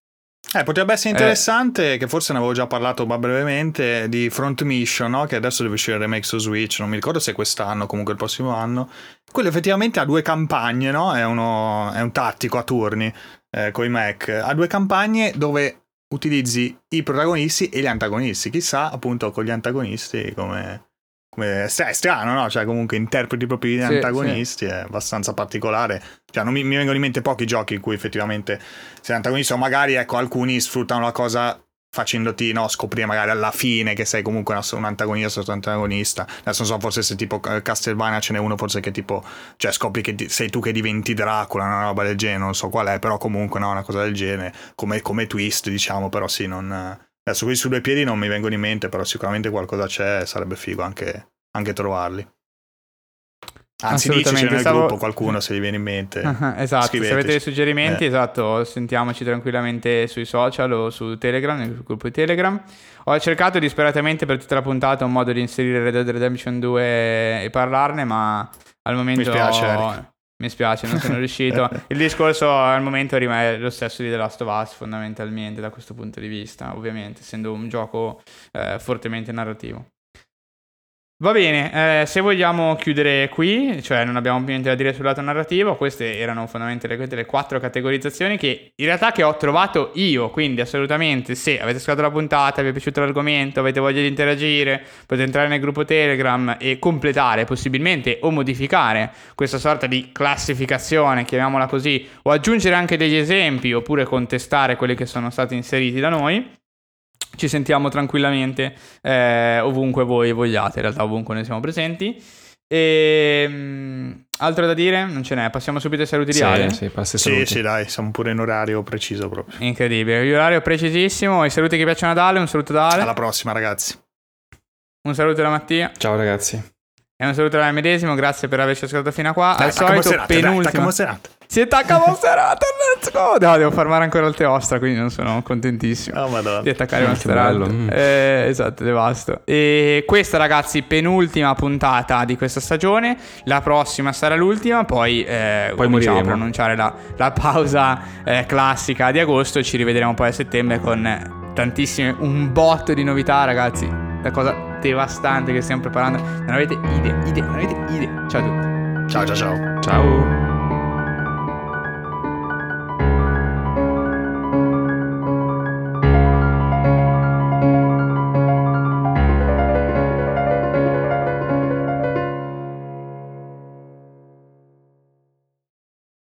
Eh, potrebbe essere eh. interessante, eh. che forse ne avevo già parlato ma brevemente, di Front Mission, no? che adesso deve uscire il remake su Switch, non mi ricordo se quest'anno o comunque il prossimo anno. Quello effettivamente ha due campagne, no? è, uno, è un tattico a turni eh, con i Mac. Ha due campagne dove utilizzi i protagonisti e gli antagonisti. Chissà appunto con gli antagonisti come è strano, no? Cioè, comunque interpreti proprio gli sì, antagonisti, sì. è abbastanza particolare. Cioè, non mi, mi, vengono in mente pochi giochi in cui effettivamente sei antagonista, o magari, ecco, alcuni sfruttano la cosa facendoti no, scoprire magari alla fine che sei comunque un, un antagonista o un antagonista. Adesso non so, forse se tipo Castlevania ce n'è uno forse che tipo, cioè scopri che ti, sei tu che diventi Dracula, una roba del genere, non so qual è, però comunque no, una cosa del genere, come, come twist diciamo, però sì, non Adesso qui su due piedi non mi vengono in mente, però sicuramente qualcosa c'è, sarebbe figo anche, anche trovarli. Anzi, diceci nel Stavo... gruppo qualcuno se gli viene in mente. Uh-huh, esatto, Scriveteci. se avete dei suggerimenti, eh. esatto, sentiamoci tranquillamente sui social o su Telegram, nel gruppo di Telegram. Ho cercato disperatamente per tutta la puntata un modo di inserire Red Dead Redemption 2 e parlarne, ma al momento... Mi spiace, Eric. Mi spiace, non sono riuscito. Il discorso al momento rimane lo stesso di The Last of Us, fondamentalmente, da questo punto di vista, ovviamente, essendo un gioco eh, fortemente narrativo. Va bene, eh, se vogliamo chiudere qui, cioè non abbiamo niente da dire sul lato narrativo, queste erano fondamentalmente le quattro categorizzazioni che in realtà che ho trovato io, quindi assolutamente se avete ascoltato la puntata, vi è piaciuto l'argomento, avete voglia di interagire, potete entrare nel gruppo Telegram e completare possibilmente o modificare questa sorta di classificazione, chiamiamola così, o aggiungere anche degli esempi oppure contestare quelli che sono stati inseriti da noi ci sentiamo tranquillamente eh, ovunque voi vogliate, in realtà ovunque noi siamo presenti. E, um, altro da dire? Non ce n'è, passiamo subito ai saluti sì, di Ale. Sì, sì, sì, dai, siamo pure in orario preciso proprio. Incredibile, orario precisissimo. I saluti che piacciono ad Ale, un saluto da Ale. Alla prossima ragazzi. Un saluto da Mattia. Ciao ragazzi. E un saluto da medesimo, grazie per averci ascoltato fino a qua. Dai, Al solito, serate, penultima. Dai, si attacca Monserrat, let's go! No, devo farmare ancora il Teostra, quindi non sono contentissimo oh, madonna. di attaccare oh, Monserrat. Mm. Eh, esatto, devasto. E questa, ragazzi, penultima puntata di questa stagione. La prossima sarà l'ultima, poi, eh, poi cominciamo a pronunciare la, la pausa eh, classica di agosto. Ci rivedremo poi a settembre con tantissime, un botto di novità, ragazzi. La cosa devastante che stiamo preparando. Non avete idea, idea, non avete idea. Ciao a tutti. Ciao, ciao, ciao. Ciao.